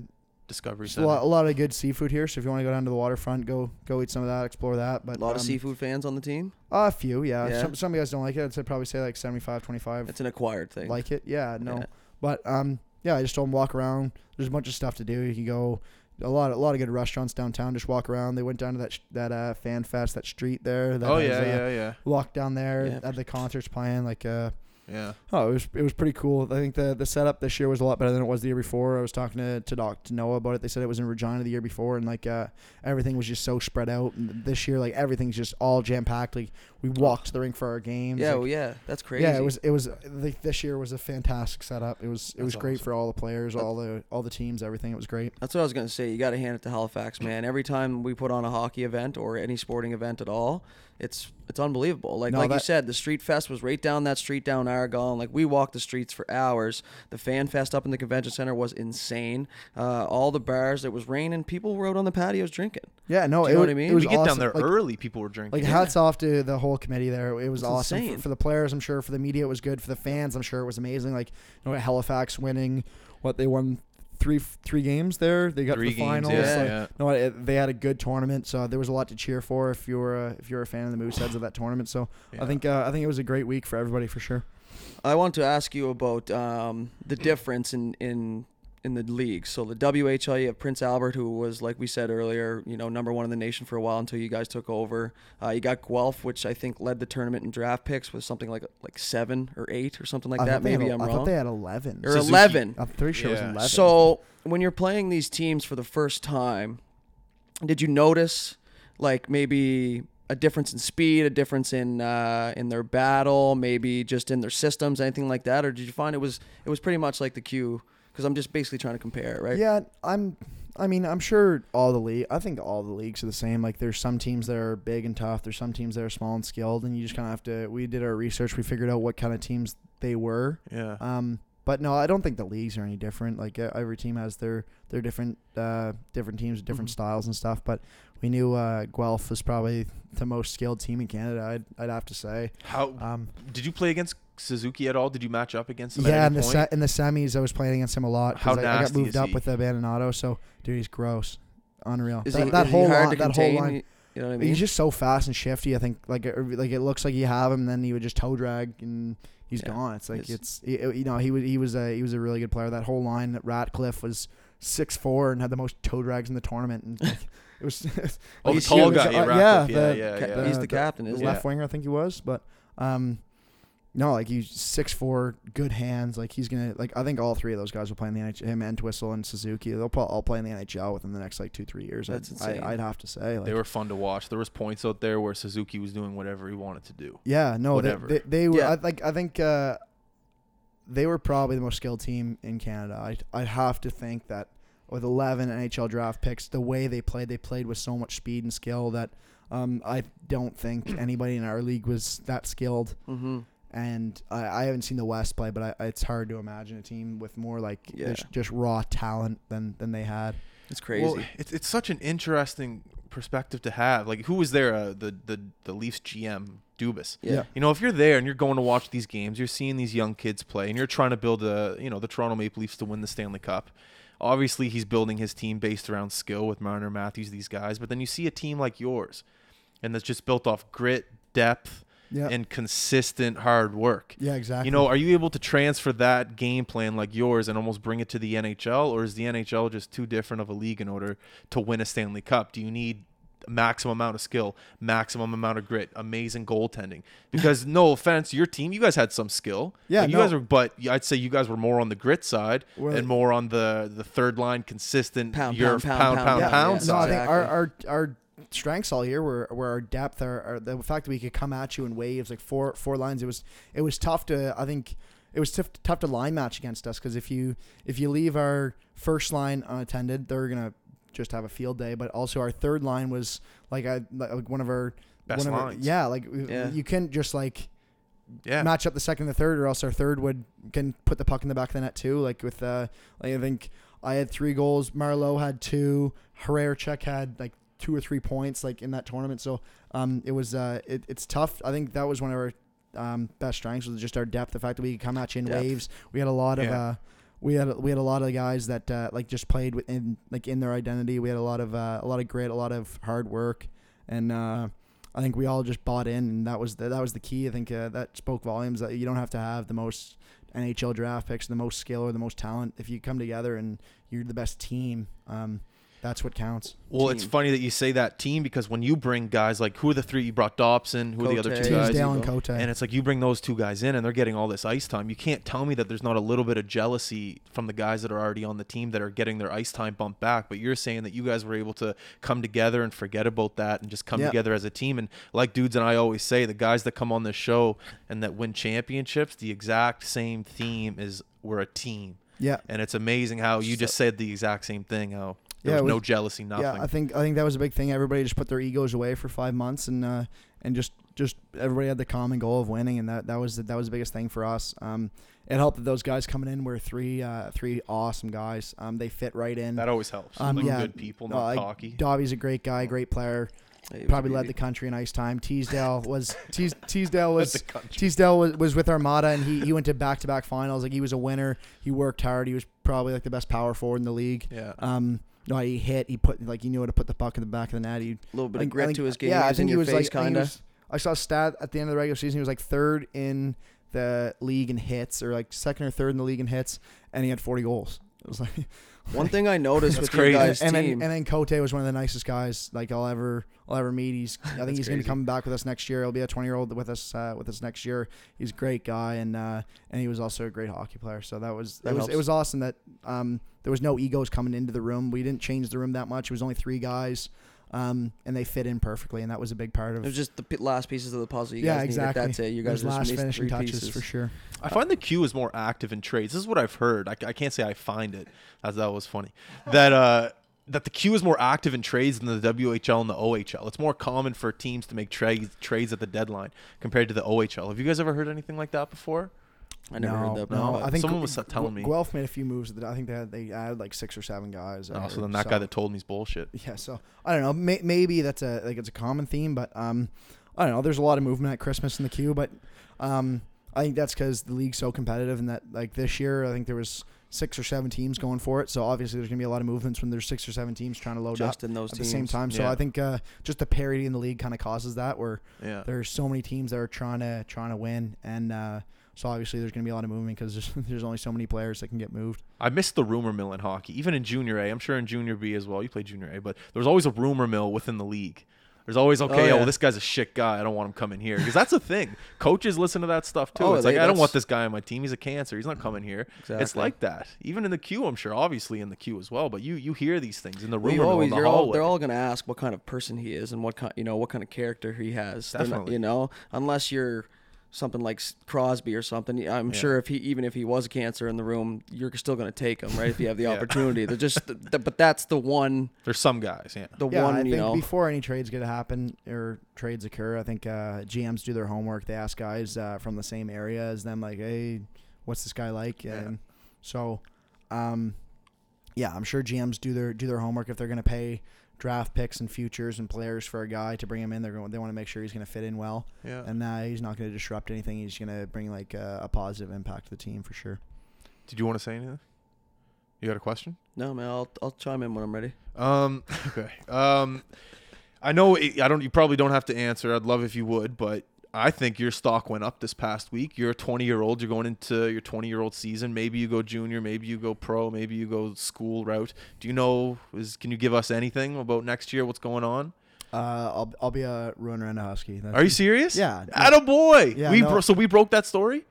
Discovery there's a lot, a lot of good seafood here. So if you want to go down to the waterfront, go go eat some of that, explore that. But A lot um, of seafood fans on the team. A few, yeah. Yeah. Some some guys don't like it. I'd say probably say like 75, 25 It's an acquired thing. like it. Yeah, no. Yeah. But um, yeah, I just told them walk around. There's a bunch of stuff to do. You can go a lot, a lot of good restaurants downtown. Just walk around. They went down to that sh- that uh, fan fest, that street there. That oh has, yeah, uh, yeah, yeah, Walk down there. Yeah, had the concerts playing. Like uh, yeah. oh, it was it was pretty cool. I think the the setup this year was a lot better than it was the year before. I was talking to to Doc to Noah about it. They said it was in Regina the year before, and like uh, everything was just so spread out. And this year, like everything's just all jam packed. Like we walked to the rink for our games. Yeah, like, well, yeah, that's crazy. yeah, it was it was like this year was a fantastic setup. It was it was great awesome. for all the players, all the all the teams, everything. It was great. That's what I was gonna say. You got to hand it to Halifax, man. Every time we put on a hockey event or any sporting event at all, it's it's unbelievable. Like No, like you said, the street fest was right down that street down Aragon. Like we walked the streets for hours. The fan fest up in the convention center was insane. Uh, all the bars. It was raining. People were out on the patios drinking. Yeah, no, Do it, you know wa- what I mean? it was we get awesome. down there like, early. People were drinking. Like Yeah. hats off to the whole committee there. It was It's awesome insane. for, for the players. I'm sure for the media it was good. For the fans, I'm sure it was amazing. Like you know, Halifax winning what they won three three games there. They got Three to the games, finals. yeah, like, yeah. No, it, they had a good tournament, so there was a lot to cheer for if you were a, if you're a fan of the Mooseheads of that tournament. So Yeah. I think uh, I think it was a great week for everybody for sure. I want to ask you about um, the difference in, in in the league. So the WHL, you have Prince Albert, who was like we said earlier, you know, number one in the nation for a while until you guys took over. Uh, you got Guelph, which I think led the tournament in draft picks with something like like seven or eight or something like I that. thought they had Maybe a- I'm I wrong. I thought they had eleven. or Suzuki. eleven. I'm pretty sure it was eleven. So when you're playing these teams for the first time, did you notice like maybe a difference in speed, a difference in uh, in their battle, maybe just in their systems, anything like that, or did you find it was it was pretty much like the Q? Because I'm just basically trying to compare, it, right? Yeah, I'm. I mean, I'm sure all the league. I think all the leagues are the same. Like, there's some teams that are big and tough. There's some teams that are small and skilled, and you just kind of have to. We did our research. We figured out what kind of teams they were. yeah. Um, but no, I don't think the leagues are any different. Like every team has their their different uh, different teams, with different Mhm. styles and stuff. But we knew uh, Guelph was probably the most skilled team in Canada. I'd I'd have to say. How Um, did you play against Suzuki at all? Did you match up against him? yeah, at in the point? se- in the semis, I was playing against him a lot. 'cause How I, I got moved is up he? with the Abbandonato. So dude, he's gross, unreal. Is that he, that is whole he hard line, to that whole line. You- You know what I mean? He's just so fast and shifty. I think like it, like it looks like you have him, and then he would just toe drag and he's Yeah. gone. It's like It's- it's you know he was he was a he was a really good player. That whole line that Ratcliffe was six four and had the most toe drags in the tournament. And like, it was Oh, the He's tall guy. Uh, Yeah, yeah, yeah, the- yeah, ca- yeah. he's Uh, the captain, the isn't left he? winger, I think he was. But um, no, like he's six four, good hands. Like he's gonna like I think all three of those guys will play in the NHL. Him and Twistle and Suzuki, they'll probably all play in the NHL within the next like two three years. That's I'd, insane. I, I'd have to say. Like, They were fun to watch. There was points out there where Suzuki was doing whatever he wanted to do. Yeah, no, Whatever. They, they, they were. Yeah. I think. I think uh, they were probably the most skilled team in Canada. I I have to think that with 11 NHL draft picks, the way they played, they played with so much speed and skill that um, I don't think anybody in our league was that skilled. Mm-hmm. And I, I haven't seen the West play, but I, it's hard to imagine a team with more like Yeah. just, just raw talent than than they had. It's crazy. Well, it's it's such an interesting perspective to have. Like, who was there? Uh, the the the Leafs GM Dubas. yeah. yeah. You know, if you're there and you're going to watch these games, you're seeing these young kids play, and you're trying to build a you know the Toronto Maple Leafs to win the Stanley Cup. Obviously, he's building his team based around skill with Marner, Matthews, these guys. But then you see a team like yours, and that's just built off grit, depth, Yeah. and consistent hard work. yeah, exactly. You know, are you able to transfer that game plan like yours and almost bring it to the NHL, or is the NHL just too different of a league in order to win a Stanley Cup? Do you need maximum amount of skill, maximum amount of grit, amazing goaltending? Because no offense, your team, you guys had some skill. Yeah, Like, you no. guys were, but I'd say you guys were more on the grit side We're- and more on the the third line consistent Pound, your pound, pound, pound pound, pound, yeah, pound yeah. No, I think our, our our strengths all year were, were our depth, our, our the fact that we could come at you in waves like four four lines. It was it was tough to I think it was tough, tough to line match against us because if you if you leave our first line unattended, they're gonna just have a field day. But also our third line was like I like one of our Best one of our- lines. yeah, like Yeah. you couldn't just like Yeah. match up the second and the third, or else our third would can put the puck in the back of the net too. Like with uh, like I think I had three goals, Marlowe had two, Herrera check had like two or three points like in that tournament. So um, it was uh, it, it's tough. I think that was one of our um, best strengths was just our depth. The fact that we could come at you in Depth. waves. We had a lot of Yeah. uh, we had we had a lot of guys that uh, like just played within like in their identity. We had a lot of uh, a lot of grit, a lot of hard work, and uh, I think we all just bought in, and that was the, that was the key. I think uh, that spoke volumes. That you don't have to have the most NHL draft picks, the most skill, or the most talent. If you come together and you're the best team, um, that's what counts. Well, it's funny that you say that team because when you bring guys like who are the three you brought Dobson, who are the other Cote. two guys? Teasdale and. Cote. And it's like you bring those two guys in and they're getting all this ice time. You can't tell me that there's not a little bit of jealousy from the guys that are already on the team that are getting their ice time bumped back. But you're saying that you guys were able to come together and forget about that and just come Yeah. together as a team. And like dudes and I always say, the guys that come on this show and that win championships, the exact same theme is we're a team. yeah, And it's amazing how you just said the exact same thing. How there Yeah, was it no jealousy, nothing. Yeah, I think I think that was a big thing. Everybody just put their egos away for five months, and uh, and just just everybody had the common goal of winning, and that that was the, that was the biggest thing for us. Um, it helped that those guys coming in were three uh, three awesome guys. Um, they fit right in. that always helps. Um, like yeah, good people, uh, not like, cocky. Dobby's a great guy, great player. He was Probably led the country in ice time. Teasdale was Teas, Teasdale was the. Teasdale was, was with Armada, and he, he went to back to back finals. Like he was a winner. He worked hard. He was probably like the best power forward in the league. Yeah. Um, no, he hit. He put like he knew how to put the puck in the back of the net. He A little bit I of grit think- to his game. Yeah, he I think he was face, like. I think he kind of. I saw a stat at the end of the regular season. He was like third in the league in hits, or like second or third in the league in hits, and he had 40 goals. It was like One thing I noticed with crazy. guys' and then and then Cote was one of the nicest guys like I'll ever I'll ever meet. He's I think he's going to crazy. come back with us next year. He'll be a 20 year old with us uh, with us next year. He's a great guy and uh, and he was also a great hockey player. So that was That it was helps. it was awesome that um, there was no egos coming into the room. We didn't change the room that much. It was only three guys. Um, and they fit in perfectly, and that was a big part of. it was just the p- last pieces of the puzzle. You yeah, guys exactly. needed. That's it. You guys Those just last missed finishing three touches pieces. for sure. I find the Q is more active in trades. This is what I've heard. I, I can't say I find it, as that was funny. That uh, that the Q is more active in trades than the WHL and the OHL. It's more common for teams to make trades trades at the deadline compared to the OHL. Have you guys ever heard anything like that before? I never no, heard that. No. I think Someone was telling me. Guelph made a few moves. That I think they had they added like six or seven guys. I Oh, so then that guy that told me is bullshit. Yeah, so I don't know. May, maybe that's a like it's a common theme, but um, I don't know. There's a lot of movement at Christmas in the Q, but um, I think that's because the league's so competitive, and that like this year, I think there was six or seven teams going for it. So obviously, there's gonna be a lot of movements when there's six or seven teams trying to load Just up in those at teams. the same time. So Yeah. I think uh, just the parity in the league kind of causes that, where Yeah. there's so many teams that are trying to trying to win, and uh, so obviously there's gonna be a lot of movement because there's, there's only so many players that can get moved. I missed the rumor mill in hockey, even in junior A. I'm sure in junior B as well. You played junior A, but there was always a rumor mill within the league. There's always okay, oh, oh yeah. well, this guy's a shit guy. I don't want him coming here because that's the thing. Coaches listen to that stuff too. Oh, it's they- like I don't want this guy on my team. He's a cancer. He's not coming here. Exactly. It's like that. Even in the Q, I'm sure. Obviously in the Q as well. But you you hear these things in the Well, rumor mill always, the you're all, they're all gonna ask what kind of person he is and what kind, you know, what kind of character he has. They're not- Definitely. you know, unless you're something like Crosby or something. I'm Yeah. sure if he, even if he was a cancer in the room, you're still gonna take him, right? If you have the Yeah. opportunity. They're just, th- but that's the one, There's some guys. Yeah. the Yeah, one, I you think know. before any trades get to happen or trades occur, I think uh, GMs do their homework. They ask guys uh, from the same area as them, like, "Hey, what's this guy like?" Yeah. And so, um, yeah, I'm sure GMs do their do their homework if they're going to pay draft picks and futures and players for a guy to bring him in. They're going they want to make sure he's going to fit in well, Yeah. and uh, he's not going to disrupt anything. He's going to bring like a, a positive impact to the team for sure. Did you want to say anything? You got a question? no, man, I'll, I'll chime in when I'm ready. Um. Okay. Um. I know. It, I don't. You probably don't have to answer. I'd love if you would, but I think your stock went up this past week. You're a 20 year old. You're going into your 20 year old season. Maybe you go junior. Maybe you go pro. Maybe you go school route. Do you know? Is can you give us anything about next year? What's going on? Uh, I'll I'll be a ruiner and a husky. That's- Are you serious? Yeah. At a boy. Yeah, We no. bro- so we broke that story.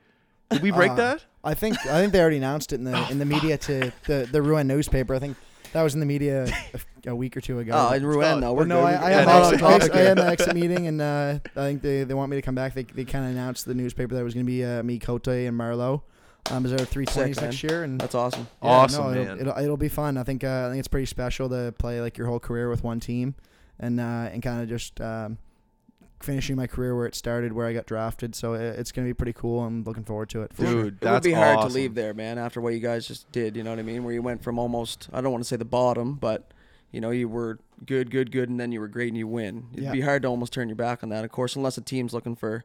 Did we break Uh, that? I think I think they already announced it in the in the media to the the Rouyn newspaper. I think that was in the media a week or two ago. Oh, in Rouyn, Oh, though. We're no, good. I, We're I, good. had Yeah, an exit, okay. I had an exit meeting, and uh, I think they, they want me to come back. They, they kind of announced the newspaper that it was going to be uh, me, Cote, and Marlowe. Um, is there three twenties Sick, next year? And That's awesome. yeah, Awesome, no, man. It'll, it'll, it'll be fun. I think uh, I think it's pretty special to play like your whole career with one team, and uh, and kind of just um, finishing my career where it started, where I got drafted. So it, it's gonna be pretty cool. I'm looking forward to it. For Dude, sure. It would be hard awesome. to leave there, man, after what you guys just did. You know what I mean? Where you went from almost, I don't want to say the bottom, but, you know, you were good, good, good, and then you were great and you win. It'd Yeah. be hard to almost turn your back on that, of course, unless a team's looking for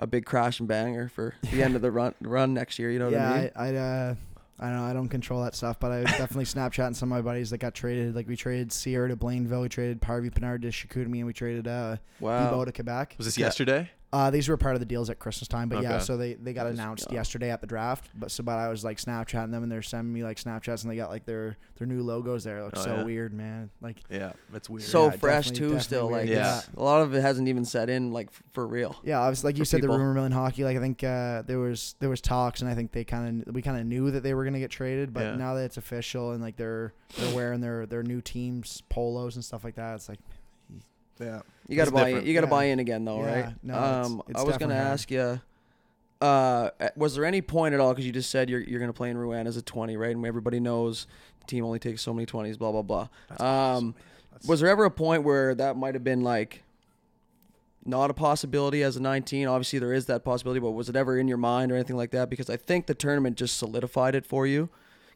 a big crash and banger for the end of the run run next year. You know what yeah, I mean? I, I, uh, I don't know. I don't control that stuff, but I was definitely Snapchatting some of my buddies that got traded. Like we traded Sierra to Blainville, we traded Parvy Pinard to Chicoutimi, and we traded uh, wow. Debo to Quebec. Was this Yeah. yesterday? Uh, these were part of the deals at Christmas time, but yeah, Okay. so they, they got Just- announced yeah. yesterday at the draft. But so, but I was like Snapchatting them, and they're sending me like Snapchats, and they got like their their new logos there. It looks Oh, so yeah? weird, man. Like Yeah, that's weird. So Yeah, fresh, definitely- too, definitely still. weird. Like, Yeah. it's- a lot of it hasn't even set in, like, f- for real. yeah, I was like you For said, people. the rumor mill in hockey. Like I think uh, there was there was talks, and I think they kind of we kind of knew that they were gonna get traded, but Yeah. now that it's official and like they're they're wearing their their new teams polos and stuff like that, it's like yeah. You got to buy in. different. You got to Yeah. buy in again, though, Yeah, right? no, it's- um, it's I was gonna hard. ask you. Uh, was there any point at all? Because you just said you're you're gonna play in Rouyn as a twenty, right? And everybody knows the team only takes so many twenties. Blah blah blah. That's Um, awesome. Was there ever a point where that might have been like not a possibility as a 19? Obviously, there is that possibility, but was it ever in your mind or anything like that? Because I think the tournament just solidified it for you.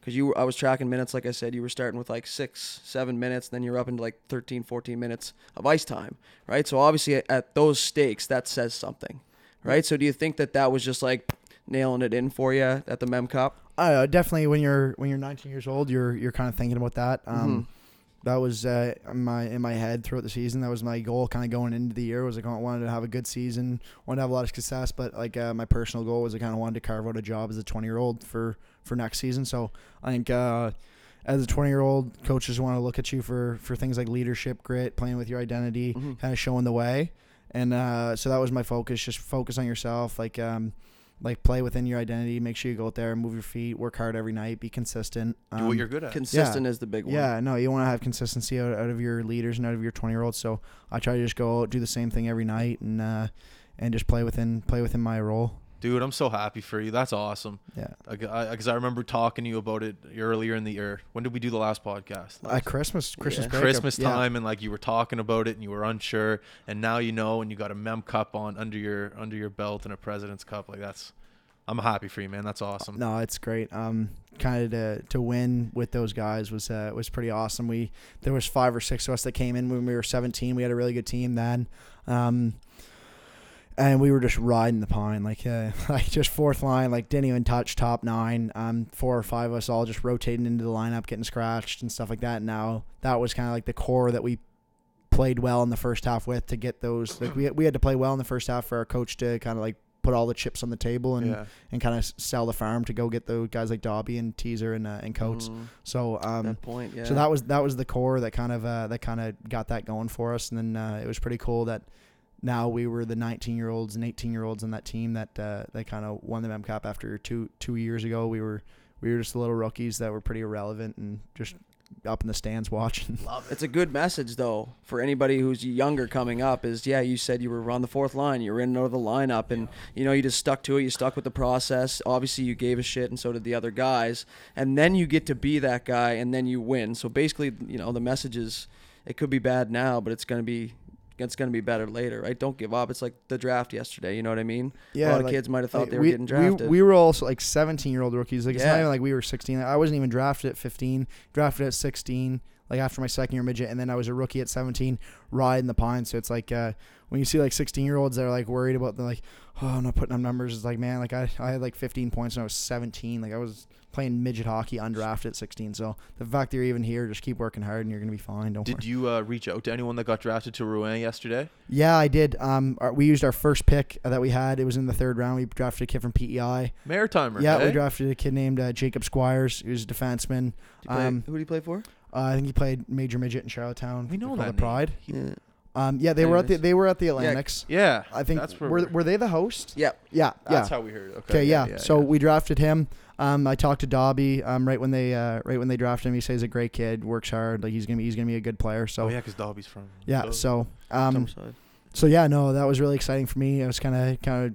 Because you, I was tracking minutes, like I said, you were starting with like six, seven minutes, then you're up into like 13, 14 minutes of ice time, right? So obviously, at, those stakes, that says something, right? So do you think that that was just like nailing it in for you at the Mem Cup? I definitely when you're when you're 19 years old, you're you're kind of thinking about that. Um, That was uh, in my in my head throughout the season. That was my goal, kind of going into the year. Was like I wanted to have a good season, wanted to have a lot of success. But like uh, my personal goal was I kind of wanted to carve out a job as a 20 year old for for next season. So I think uh, as a 20 year old, coaches want to look at you for for things like leadership, grit, playing with your identity, Mhm. kind of showing the way. And uh, so that was my focus. Just focus on yourself. Like um, like play within your identity. Make sure you go out there, move your feet, work hard every night, be consistent. Do Um, what you're good at. Consistent is the big one. yeah, no, you want to have consistency out, out of your leaders and out of your 20 year olds. So I try to just go out, do the same thing every night and uh, and just play within play within my role. Dude, I'm so happy for you. That's awesome. Yeah. Because I, remember talking to you about it earlier in the year. When did we do the last podcast? At Christmas, Christmas Yeah. break. Christmas yeah. time, and like you were talking about it, and you were unsure, and now you know, and you got a Mem Cup on under your under your belt and a President's Cup. Like that's, I'm happy for you, man. That's awesome. No, it's great. Um, kind of to to win with those guys was uh, was pretty awesome. We there was five or six of us that came in when we were 17. We had a really good team then. Um, and we were just riding the pine like uh, like just fourth line like didn't even touch top nine um four or five of us all just rotating into the lineup getting scratched and stuff like that now that was kind of like the core that we played well in the first half with to get those like we, we had to play well in the first half for our coach to kind of like put all the chips on the table and yeah. and kind of sell the farm to go get the guys like Dobby and Teaser and uh, and Coates. Mm, So um, that point, yeah. so that was that was the core that kind of uh, that kind of got that going for us, and then uh, it was pretty cool that now we were the 19 year olds and 18 year olds on that team that uh, that kind of won the Mem Cup after two two years ago. We were we were just the little rookies that were pretty irrelevant and just up in the stands watching. It's a good message though for anybody who's younger coming up. Is yeah, you said you were on the fourth line, you were in and the lineup, and you know you just stuck to it. You stuck with the process. Obviously, you gave a shit, and so did the other guys. And then you get to be that guy, and then you win. So basically, you know the message is, it could be bad now, but it's gonna be. It's gonna be better later, right? Don't give up. It's like the draft yesterday. You know what I mean? Yeah. a lot of kids might have thought like, they were we, getting drafted. We, we were also like 17 year old rookies. Like it's not even like we were 16. I wasn't even drafted at 15. Drafted at 16. Like after my second year midget, and then I was a rookie at 17, riding the pine. So it's like uh, when you see like 16 year olds that are like worried about the like, oh, I'm not putting up numbers. It's like man, like I, I had like 15 points when I was 17. Like I was playing midget hockey undrafted at 16. So the fact that you're even here, just keep working hard, and you're gonna be fine. Don't Did worry. you uh, reach out to anyone that got drafted to Rouyn yesterday? Yeah, I did. Um, our, we used our first pick that we had. It was in the third round. We drafted a kid from PEI. Maritimer. Yeah, eh? we drafted a kid named uh, Jacob Squires. He was a defenseman. Did you play- um, who do you play for? Uh, I think he played major midget in Charlottetown. We know called that the. Pride. He- Yeah. Um, yeah, they were at the they were at the Atlantics. Yeah, I think that's where were we're- were they the host? Yeah. Yeah, that's yeah. how we heard it. Okay, Okay, yeah. So we drafted him. Um, I talked to Dobby um, right when they uh, right when they drafted him. He says he's a great kid, works hard. Like he's gonna be he's gonna be a good player. So oh yeah, because Dobby's from. yeah. So um, so yeah, no, that was really exciting for me. I was kind of kind of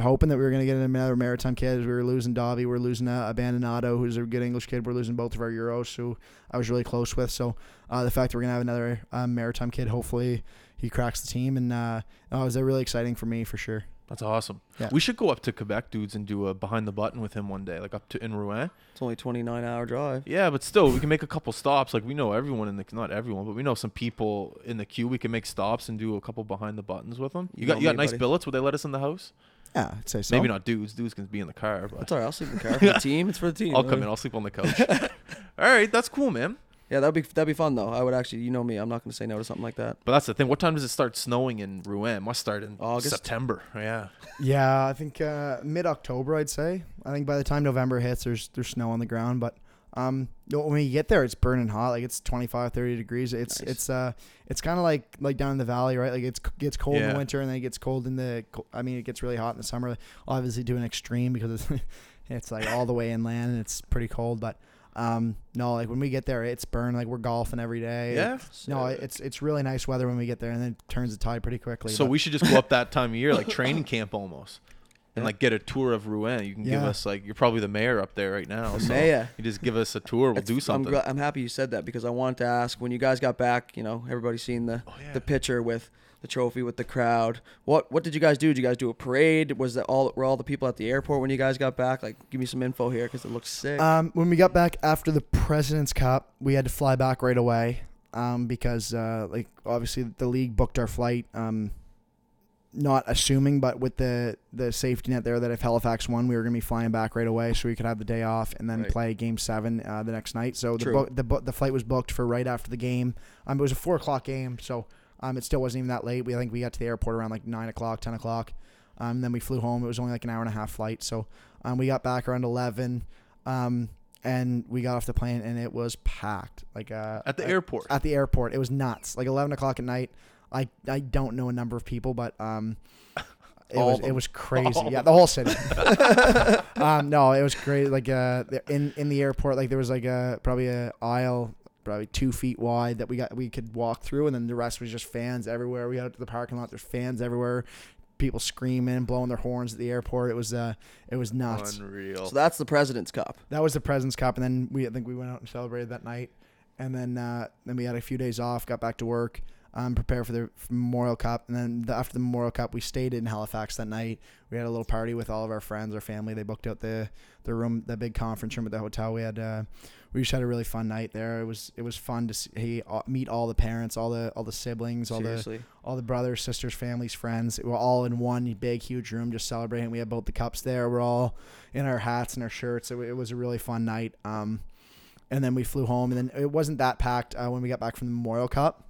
hoping that we were going to get another maritime kid. We were losing Dobby, we were losing uh, Abbandonato, who's a good English kid. We're losing both of our Euros, who I was really close with. So uh, the fact that we're going to have another uh, maritime kid, hopefully he cracks the team, and uh, oh, it was uh, really exciting for me for sure. That's awesome. Yeah. We should go up to Quebec, dudes, and do a behind the button with him one day, like up to in Rouyn. It's only 29 hour drive. Yeah, but still, we can make a couple stops. Like we know everyone in the not everyone, but we know some people in the Q. We can make stops and do a couple behind the buttons with them. You, You got you got me, nice buddy. billets. Would they let us in the house? Yeah, I'd say so. Maybe not dudes. Dudes can be in the car, but That's all right. I'll sleep in the car for the team. It's for the team. I'll come in. I'll sleep on the couch. All right, that's cool, man. Yeah, that'd be that'd be fun though. I would actually, you know me, I'm not gonna say no to something like that. But that's the thing. What time does it start snowing in Rouyn? It must start in August? September. Yeah. Yeah, I think uh, mid October. I'd say. I think by the time November hits, there's there's snow on the ground. But um, when you get there, it's burning hot. Like it's 25, 30 degrees. It's Nice. it's uh it's kind of like like down in the valley, right? Like it's gets cold in the winter and then it gets cold in the. I mean, it gets really hot in the summer. Obviously, to an extreme because it's it's like all the way inland and it's pretty cold. But um, no, like when we get there, it's burn. Like we're golfing every day. Yeah. No, it's it's really nice weather when we get there, and then it turns the tide pretty quickly. So but- we should just go up that time of year, like training camp almost, and like get a tour of Rouyn. You can give Yeah. us like you're probably the mayor up there right now. So Maya. you just give us a tour. We'll It's- do something. I'm, gl- I'm happy you said that because I wanted to ask when you guys got back. You know, everybody's seen the Oh, yeah. the picture with the trophy with the crowd. What what did you guys do? Did you guys do a parade? Was that all? Were all the people at the airport when you guys got back? Like, give me some info here because it looks sick. Um, when we got back after the President's Cup, we had to fly back right away um, because, uh, like, obviously the league booked our flight. Um, not assuming, but with the the safety net there that if Halifax won, we were gonna be flying back right away, so we could have the day off and then Right. play Game Seven uh, the next night. So the bo- the bo- the flight was booked for right after the game. Um, it was a four o'clock game, so um, it still wasn't even that late. We I think we got to the airport around like nine o'clock, ten o'clock. Um, then we flew home. It was only like an hour and a half flight, so um, we got back around eleven. Um, and we got off the plane and it was packed. Like uh, at the uh, airport. at the airport. It was nuts. Like eleven o'clock at night. I I don't know a number of people, but um, it All was them. it was crazy. All yeah, the whole city. um, no, it was great. Like uh, in in the airport, like there was like a probably a aisle. Probably two feet wide that we got we could walk through, and then the rest was just fans everywhere. We got out to the parking lot. There's fans everywhere, people screaming, blowing their horns at the airport. It was uh, it was nuts. Unreal. so that's the President's Cup. That was the President's Cup, and then we I think we went out and celebrated that night, and then uh, then we had a few days off, got back to work, um, prepare for the Memorial Cup, and then the, after the Memorial Cup, we stayed in Halifax that night. We had a little party with all of our friends, our family. They booked out the the room, the big conference room at the hotel. We had uh, we just had a really fun night there. It was it was fun to see, uh, meet all the parents, all the all the siblings, all the all the brothers, sisters, families, friends. We're all in one big, huge room just celebrating. We had both the cups there. We're all in our hats and our shirts. It, it was a really fun night. Um, and then we flew home, and then it wasn't that packed uh, when we got back from the Memorial Cup.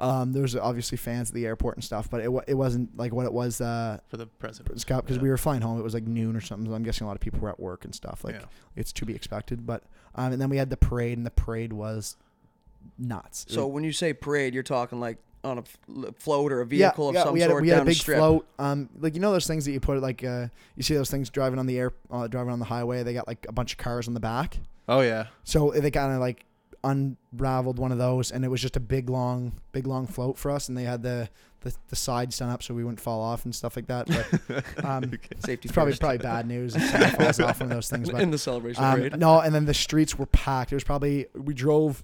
Um, there was obviously fans at the airport and stuff, but it wa- it wasn't like what it was uh, for the president. because Yeah. we were flying home. It was like noon or something. So I'm guessing a lot of people were at work and stuff. Like yeah. it's to be expected. But um, and then we had the parade, and the parade was nuts. So was- when you say parade, you're talking like on a f- float or a vehicle of some we had, sort a, we had down a big strip. float. Um, like you know those things that you put like uh, you see those things driving on the air, uh, driving on the highway. They got like a bunch of cars on the back. Oh yeah. So they kind of like unraveled one of those, and it was just a big long, big long float for us. And they had the the, the sides done up so we wouldn't fall off and stuff like that. But um, Safety it's probably first. probably bad news if someone falls off one of those things. But in the celebration um, parade. no, and then the streets were packed. It was probably we drove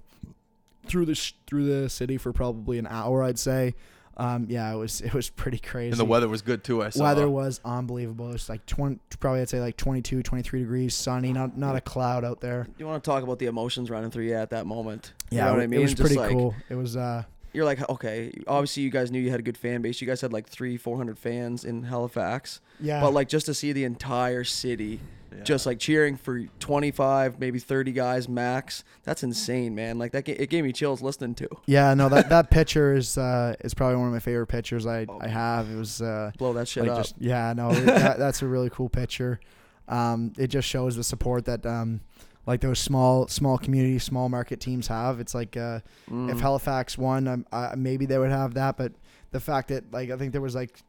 through the sh- through the city for probably an hour, I'd say. Um, yeah, it was it was pretty crazy. And the weather was good too. I saw. Weather was unbelievable. It was like 20, probably I'd say like 22, 23 degrees, sunny, not not a cloud out there. you want to talk about the emotions running through you at that moment? you Yeah, know what I mean. it was Just pretty like, cool. It was uh You're like, okay, obviously you guys knew you had a good fan base. You guys had like three, four hundred fans in Halifax, yeah. but like just to see the entire city Yeah. just like cheering for 25, maybe 30 guys max. That's insane, man. Like that, ga- it gave me chills listening to. yeah, no that that picture is uh is probably one of my favorite pictures I Oh. I have. It was uh Blow that shit like up. just yeah, no, it- that, that's a really cool picture. Um, it just shows the support that um like those small small community small market teams have. It's like uh Mm. if Halifax won, um, uh, maybe they would have that. But the fact that like I think there was like,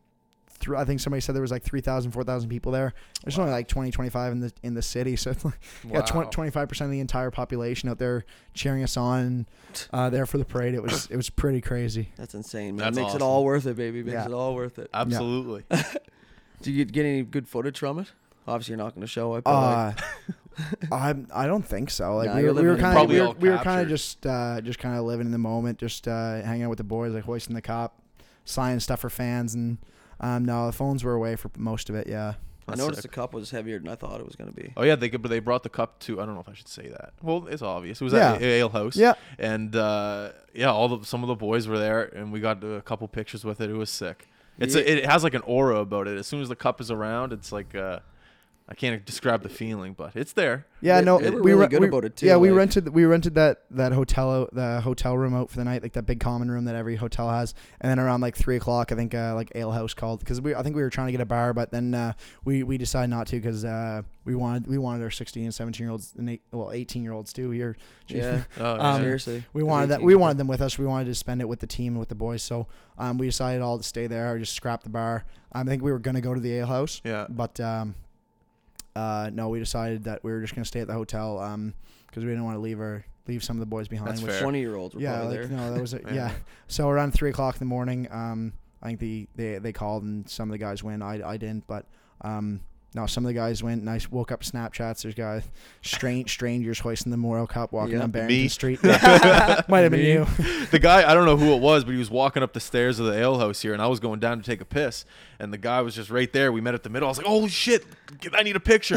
th- I think somebody said there was like 3,000, 4,000 people there. There's only like 20, 25 in the in the city, so it's like wow. yeah, 25 percent of the entire population out there cheering us on, uh, there for the parade. It was it was pretty crazy. That's insane, man. That's Makes awesome. it all worth it, baby. Makes Yeah. it all worth it. Absolutely. Did you get, get any good footage from it? Obviously, you're not going to show it. But like, Uh, I I don't think so. Like Nah, we you're were, we were living in kind the of we Probably were, all we were kind of captured. just uh, just kind of living in the moment, just uh, hanging out with the boys, like hoisting the cup, signing stuff for fans, and um, no, the phones were away for most of it. Yeah. I That's noticed sick. the cup was heavier than I thought it was going to be. Oh yeah, they could- but they brought the cup to. I don't know if I should say that. Well, it's obvious. It was Yeah. at a- Ale House. Yeah. And uh, yeah, all the some of the boys were there, and we got a couple pictures with it. It was sick. It's Yeah. a, it has like an aura about it. As soon as the cup is around, it's like uh, I can't describe the feeling, but it's there. Yeah, They- no, we were really good we- about it, too, Yeah, we like- rented we rented that that hotel out, the hotel room out for the night, like that big common room that every hotel has. And then around like three o'clock, I think uh, like Ale House called because we I think we were trying to get a bar, but then uh, we we decided not to because uh, we wanted we wanted our sixteen and seventeen year olds and eight, well eighteen year olds too here. Yeah, Oh, Um, seriously. We wanted that. We wanted them with us. We wanted to spend it with the team and with the boys. So um, we decided all to stay there or just scrap the bar. Um, I think we were gonna go to the Ale House, yeah. but um, uh, no, we decided that we were just gonna stay at the hotel because we didn't want to leave our leave some of the boys behind. That's which, fair. Twenty year olds were Yeah, probably like, there. no, that was a, Yeah. yeah. So around three o'clock in the morning, um, I think the they they called and some of the guys went. I I didn't, but um. No, some of the guys went and I woke up Snapchats. There's guys, strange strangers hoisting the Memorial Cup walking Yeah. down Barrington Me. Street. Might have been you. the guy I don't know who it was, but he was walking up the stairs of the ale house here, and I was going down to take a piss, and the guy was just right there. We met at the middle. I was like, "Oh shit, I need a picture!"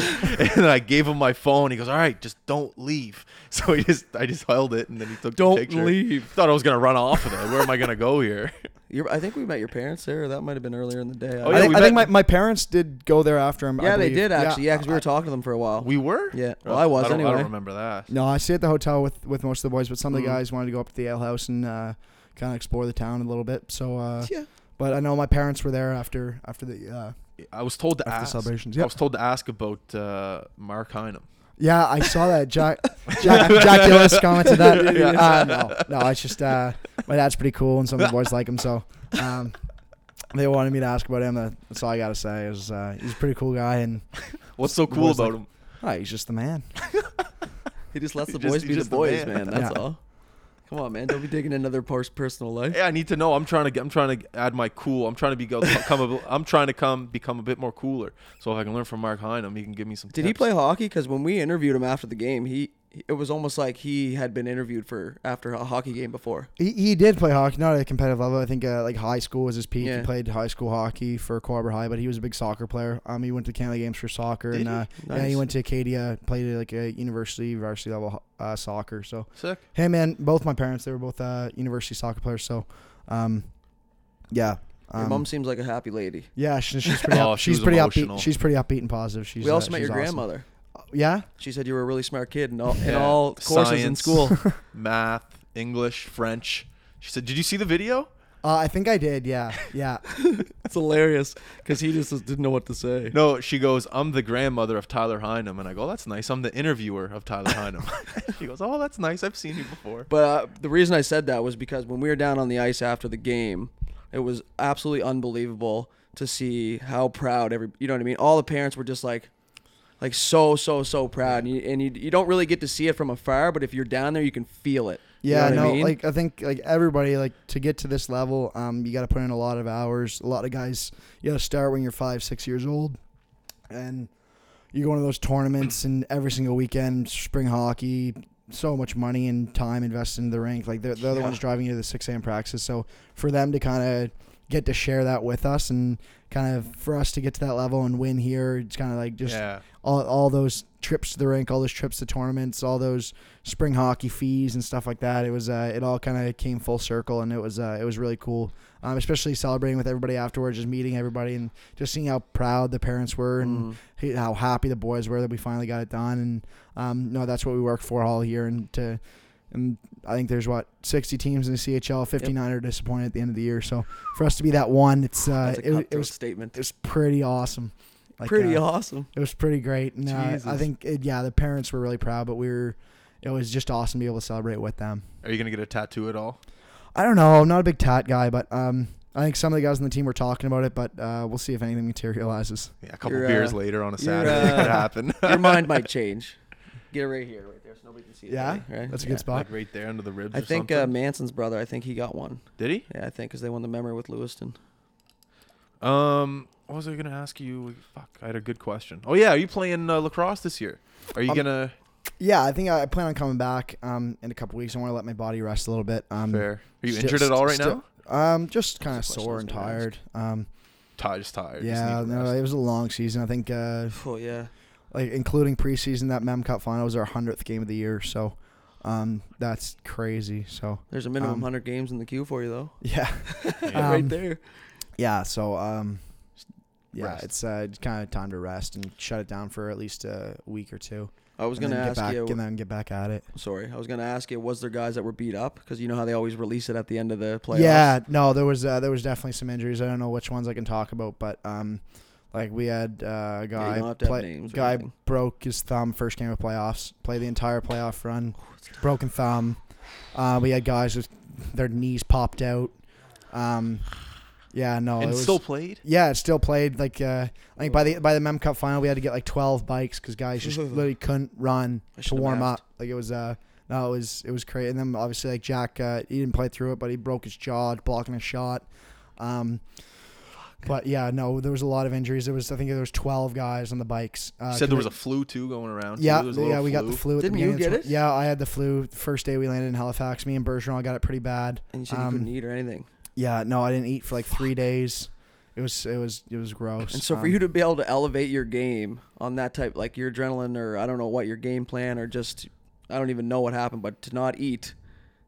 and I gave him my phone. He goes, "All right, just don't leave." So he just, I just held it, and then he took Don't the picture. leave. Thought I was gonna run off of it. Where am I gonna go here? Your, I think we met your parents there. That might have been earlier in the day. Oh, I yeah, think, I think my, my parents did go there after him. I yeah, they believe. did actually. Yeah, because we I- were talking to them for a while. We were. yeah, well, I was don't, I don't remember that. No, I stayed at the hotel with, with most of the boys, but some of the Mm. guys wanted to go up to the ale house and uh, kind of explore the town a little bit. So, uh, Yeah. but I know my parents were there after after the uh, I was told to after the ask. celebrations. I Yeah, was told to ask about uh, Mark Hinam. Yeah, I saw that. Jack Jack Jack Gillis commented that. Yeah. Uh, no, no, it's just uh, my dad's pretty cool, and some of the boys like him, so. Um, they wanted me to ask about him. That's all I gotta say. Is uh, he's a pretty cool guy, and What's so cool about like- him? oh, he's just the man. He just lets the just- boys he be the just the boys, man. man. That's Yeah. all. Come on, man. Don't be digging another pers- personal life. Yeah, I need to know. I'm trying to get. I'm trying to add my cool. I'm trying to be come. A, I'm trying to come become a bit more cooler. So if I can learn from Mark Hinam, he can give me some. Did he play hockey? Because when we interviewed him after the game, he it was almost like he had been interviewed for after a hockey game before. He, he did play hockey, not at a competitive level. I think uh, like high school was his peak. Yeah. He played high school hockey for Corbett High, but he was a big soccer player. Um, he went to Canada Games for soccer, Did and he? uh, yeah, he went to Acadia, played at like a university, varsity level uh, soccer. So Sick. him and both my parents, they were both uh, university soccer players. So, um, yeah. Your Um, mom seems like a happy lady. yeah, she, she's pretty. Oh, up, she she's pretty emotional. upbeat. She's pretty upbeat and positive. She's. we also uh, met she's your awesome. grandmother. Yeah. She said you were a really smart kid in all in Yeah. all courses in Science. school. Math, English, French. She said, "Did you see the video?" Uh, I think I did. Yeah. Yeah. It's hilarious because he just didn't know what to say. No, she goes, "I'm the grandmother of Tyler Hinam," and I go, "That's nice. I'm the interviewer of Tyler Hinam." she goes, "Oh, that's nice. I've seen you before." But uh, the reason I said that was because when we were down on the ice after the game, it was absolutely unbelievable to see how proud every you know what I mean. All the parents were just like, like so so so proud, and you, and you, you don't really get to see it from afar, but if you're down there, you can feel it. You Yeah, know what I no, mean? like I think like everybody like to get to this level, um, you got to put in a lot of hours. A lot of guys, you got to start when you're five, six years old, and you go into those tournaments and every single weekend, spring hockey, so much money and time invested in the rink. Like they're, they're the Yeah. ones driving you to the six a.m. practices. So for them to kind of get to share that with us and kind of for us to get to that level and win here, it's kind of like just yeah, all, all those trips to the rink, all those trips to tournaments, all those spring hockey fees and stuff like that. It was uh, it all kind of came full circle, and it was uh, it was really cool. Um, especially celebrating with everybody afterwards, just meeting everybody and just seeing how proud the parents were and Mm. how happy the boys were that we finally got it done. And um, no, that's what we worked for all year. And to and I think there's what 60 teams in the CHL, 59 are disappointed at the end of the year. So for us to be that one, it's uh, That's a it, it was statement. it was pretty awesome. Like, Pretty uh, awesome. it was pretty great, and uh, I think it, yeah, the parents were really proud, but we were. It was just awesome to be able to celebrate with them. are you gonna get a tattoo at all? I don't know. I'm not a big tat guy, but um, I think some of the guys on the team were talking about it. But uh, we'll see if anything materializes. Yeah, a couple You're, beers uh, later on a you're, Saturday uh, could happen. Your mind might change. Get it right here, right there, so nobody can see it. Yeah? right? That's a Yeah. good spot. like right there under the ribs. I or think uh, something. Manson's brother. I think he got one. Did he? Yeah, I think because they won the memory with Lewiston. Um, what was I gonna ask you? Fuck, I had a good question. Oh yeah, are you playing uh, lacrosse this year? Are you Um, gonna Yeah, I think I, I plan on coming back um, in a couple weeks. I want to let my body rest a little bit. Um, fair? Are you sti- injured at all right still- now? Um, just kind of That's a question I sore was and gonna tired. Um, Tired, just tired. just yeah, need no, rest. it was a long season. I think, uh, Oh yeah. Like including preseason, that Mem Cup final was our hundredth game of the year. So, um, that's crazy. So, There's a minimum Um, 100 games in the Q for you though. yeah, Yeah. right Um, there. yeah. So, um, yeah, Rest. it's uh, kind of time to rest and shut it down for at least a week or two. I was gonna ask back, you. and then get back at it. Sorry, I was gonna ask you. Was there guys that were beat up? Because you know how they always release it at the end of the playoffs. Yeah, no, there was uh, there was definitely some injuries. I don't know which ones I can talk about, but um, like we had uh, a guy don't have to have play- guy broke his thumb first game of playoffs. Played the entire playoff run, broken thumb. Uh, we had guys with their knees popped out. Um, yeah, no, it and was, still played. yeah, it still played. Like uh, I think by the by the Mem Cup final, we had to get like twelve bikes because guys just literally couldn't run to warm up. Like it was uh no, it was it was crazy. And then obviously like Jack, uh, he didn't play through it, but he broke his jaw blocking a shot. Um, but yeah, no, there was a lot of injuries. There was I think there was twelve guys on the bikes. Uh, You said there was a flu too going around. too. yeah, There was a yeah, little we got the flu. Didn't the you get it? Yeah, I had the flu the first day we landed in Halifax. Me and Bergeron got it pretty bad. And you said you um, couldn't eat or anything. Yeah, no, I didn't eat for like three days. It was it was it was gross. And so for Um, you to be able to elevate your game on that type, like your adrenaline, or I don't know what your game plan, or just I don't even know what happened, but to not eat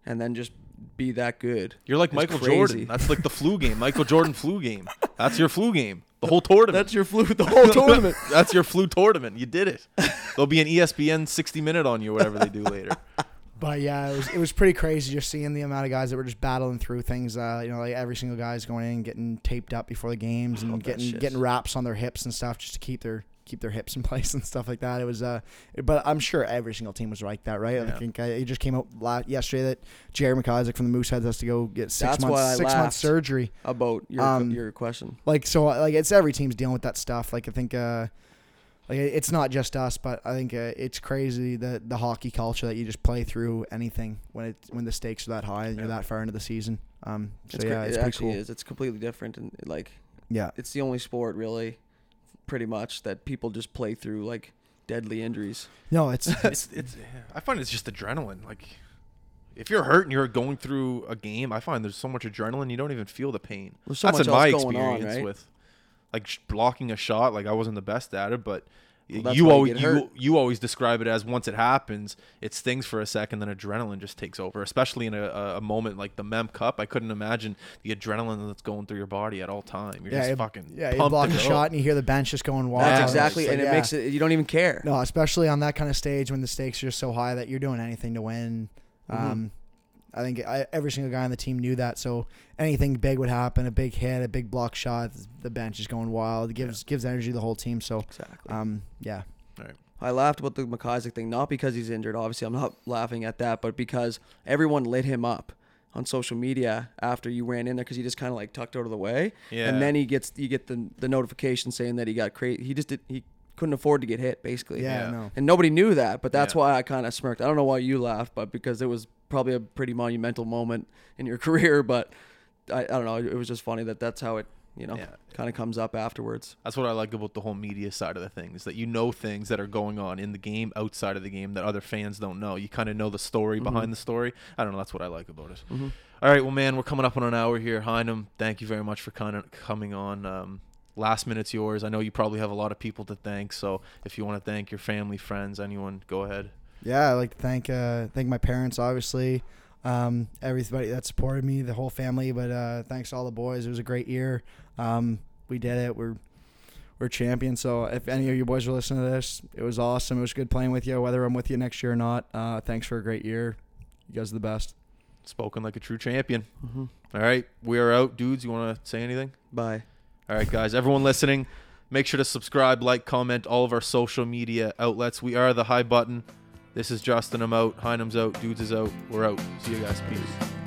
and then just be that good. You're like It's Michael crazy. Jordan. That's like the flu game. Michael Jordan flu game. That's your flu game. The whole tournament. That's your flu the whole tournament. That's your flu tournament. You did it. There'll be an ESPN 60 minute on you, or whatever they do later. But yeah, it was it was pretty crazy just seeing the amount of guys that were just battling through things. Uh, you know, like every single guy's going in and getting taped up before the games and Love getting getting wraps on their hips and stuff just to keep their keep their hips in place and stuff like that. It was uh, but I'm sure every single team was like that, right? I think it just came out la- yesterday that Jared McIsaac from the Mooseheads has to go get six That's months six months surgery. About your Um, your question. Like so, uh, like it's every team's dealing with that stuff. Like I think. Uh, like it's not just us, but I think uh, it's crazy that the hockey culture that you just play through anything when it when the stakes are that high and you're that far into the season. Um, so It's yeah, great. it's it pretty actually cool. is. It's completely different, and like Yeah, it's the only sport really, pretty much that people just play through like deadly injuries. no, it's It's, it's, I find it's just adrenaline. Like, if you're hurt and you're going through a game, I find there's so much adrenaline you don't even feel the pain. There's so That's much in my else going on, experience right? with, like sh- blocking a shot. Like I wasn't the best at it, but Well, you why you always you, you always describe it as once it happens, it stings for a second, then adrenaline just takes over. Especially in a, a, moment like the Mem Cup, I couldn't imagine the adrenaline that's going through your body at all time. You're yeah, just you- fucking yeah. You block a shot and you hear the bench just going wild. That's exactly, It's and like, it yeah. makes it you don't even care. no, especially on that kind of stage when the stakes are just so high that you're doing anything to win. Mhm. Um, I think I, every single guy on the team knew that. So anything big would happen, a big hit, a big block shot, the bench is going wild. It gives gives energy to the whole team. So Exactly. um, yeah, I laughed about the McIsaac thing, not because he's injured. Obviously, I'm not laughing at that, but because everyone lit him up on social media after you ran in there because he just kind of like tucked out of the way, Yeah. and then he gets you get the the notification saying that he got crazy. He just did he couldn't afford to get hit basically. yeah, Yeah. no. And nobody knew that, but that's Yeah. why I kind of smirked. I don't know why you laughed, but because it was probably a pretty monumental moment in your career. But I, I don't know. It was just funny that that's how it, you know, Yeah. kind of comes up afterwards. That's what I like about the whole media side of the thing is that you know things that are going on in the game, outside of the game that other fans don't know. You kind of know the story Mhm. behind the story. I don't know. That's what I like about it. hmm All right, well, man, we're coming up on an hour here. Hinam, thank you very much for kind of coming on. Um, last minute's yours. I know you probably have a lot of people to thank, so if you want to thank your family, friends, anyone, go ahead. Yeah, I'd like to thank uh, thank my parents, obviously, um, everybody that supported me, the whole family. But uh, thanks to all the boys. It was a great year. Um, we did it. We're we're champions. So if any of you boys are listening to this, it was awesome. It was good playing with you, whether I'm with you next year or not. Uh, thanks for a great year. You guys are the best. Spoken like a true champion. hmm All right, we are out, dudes. You want to say anything? Bye. All right, guys, everyone listening, make sure to subscribe, like, comment, all of our social media outlets. We are the High Button. This is Justin. I'm out. Hinam's out. Dudes is out. We're out. See you guys. Peace.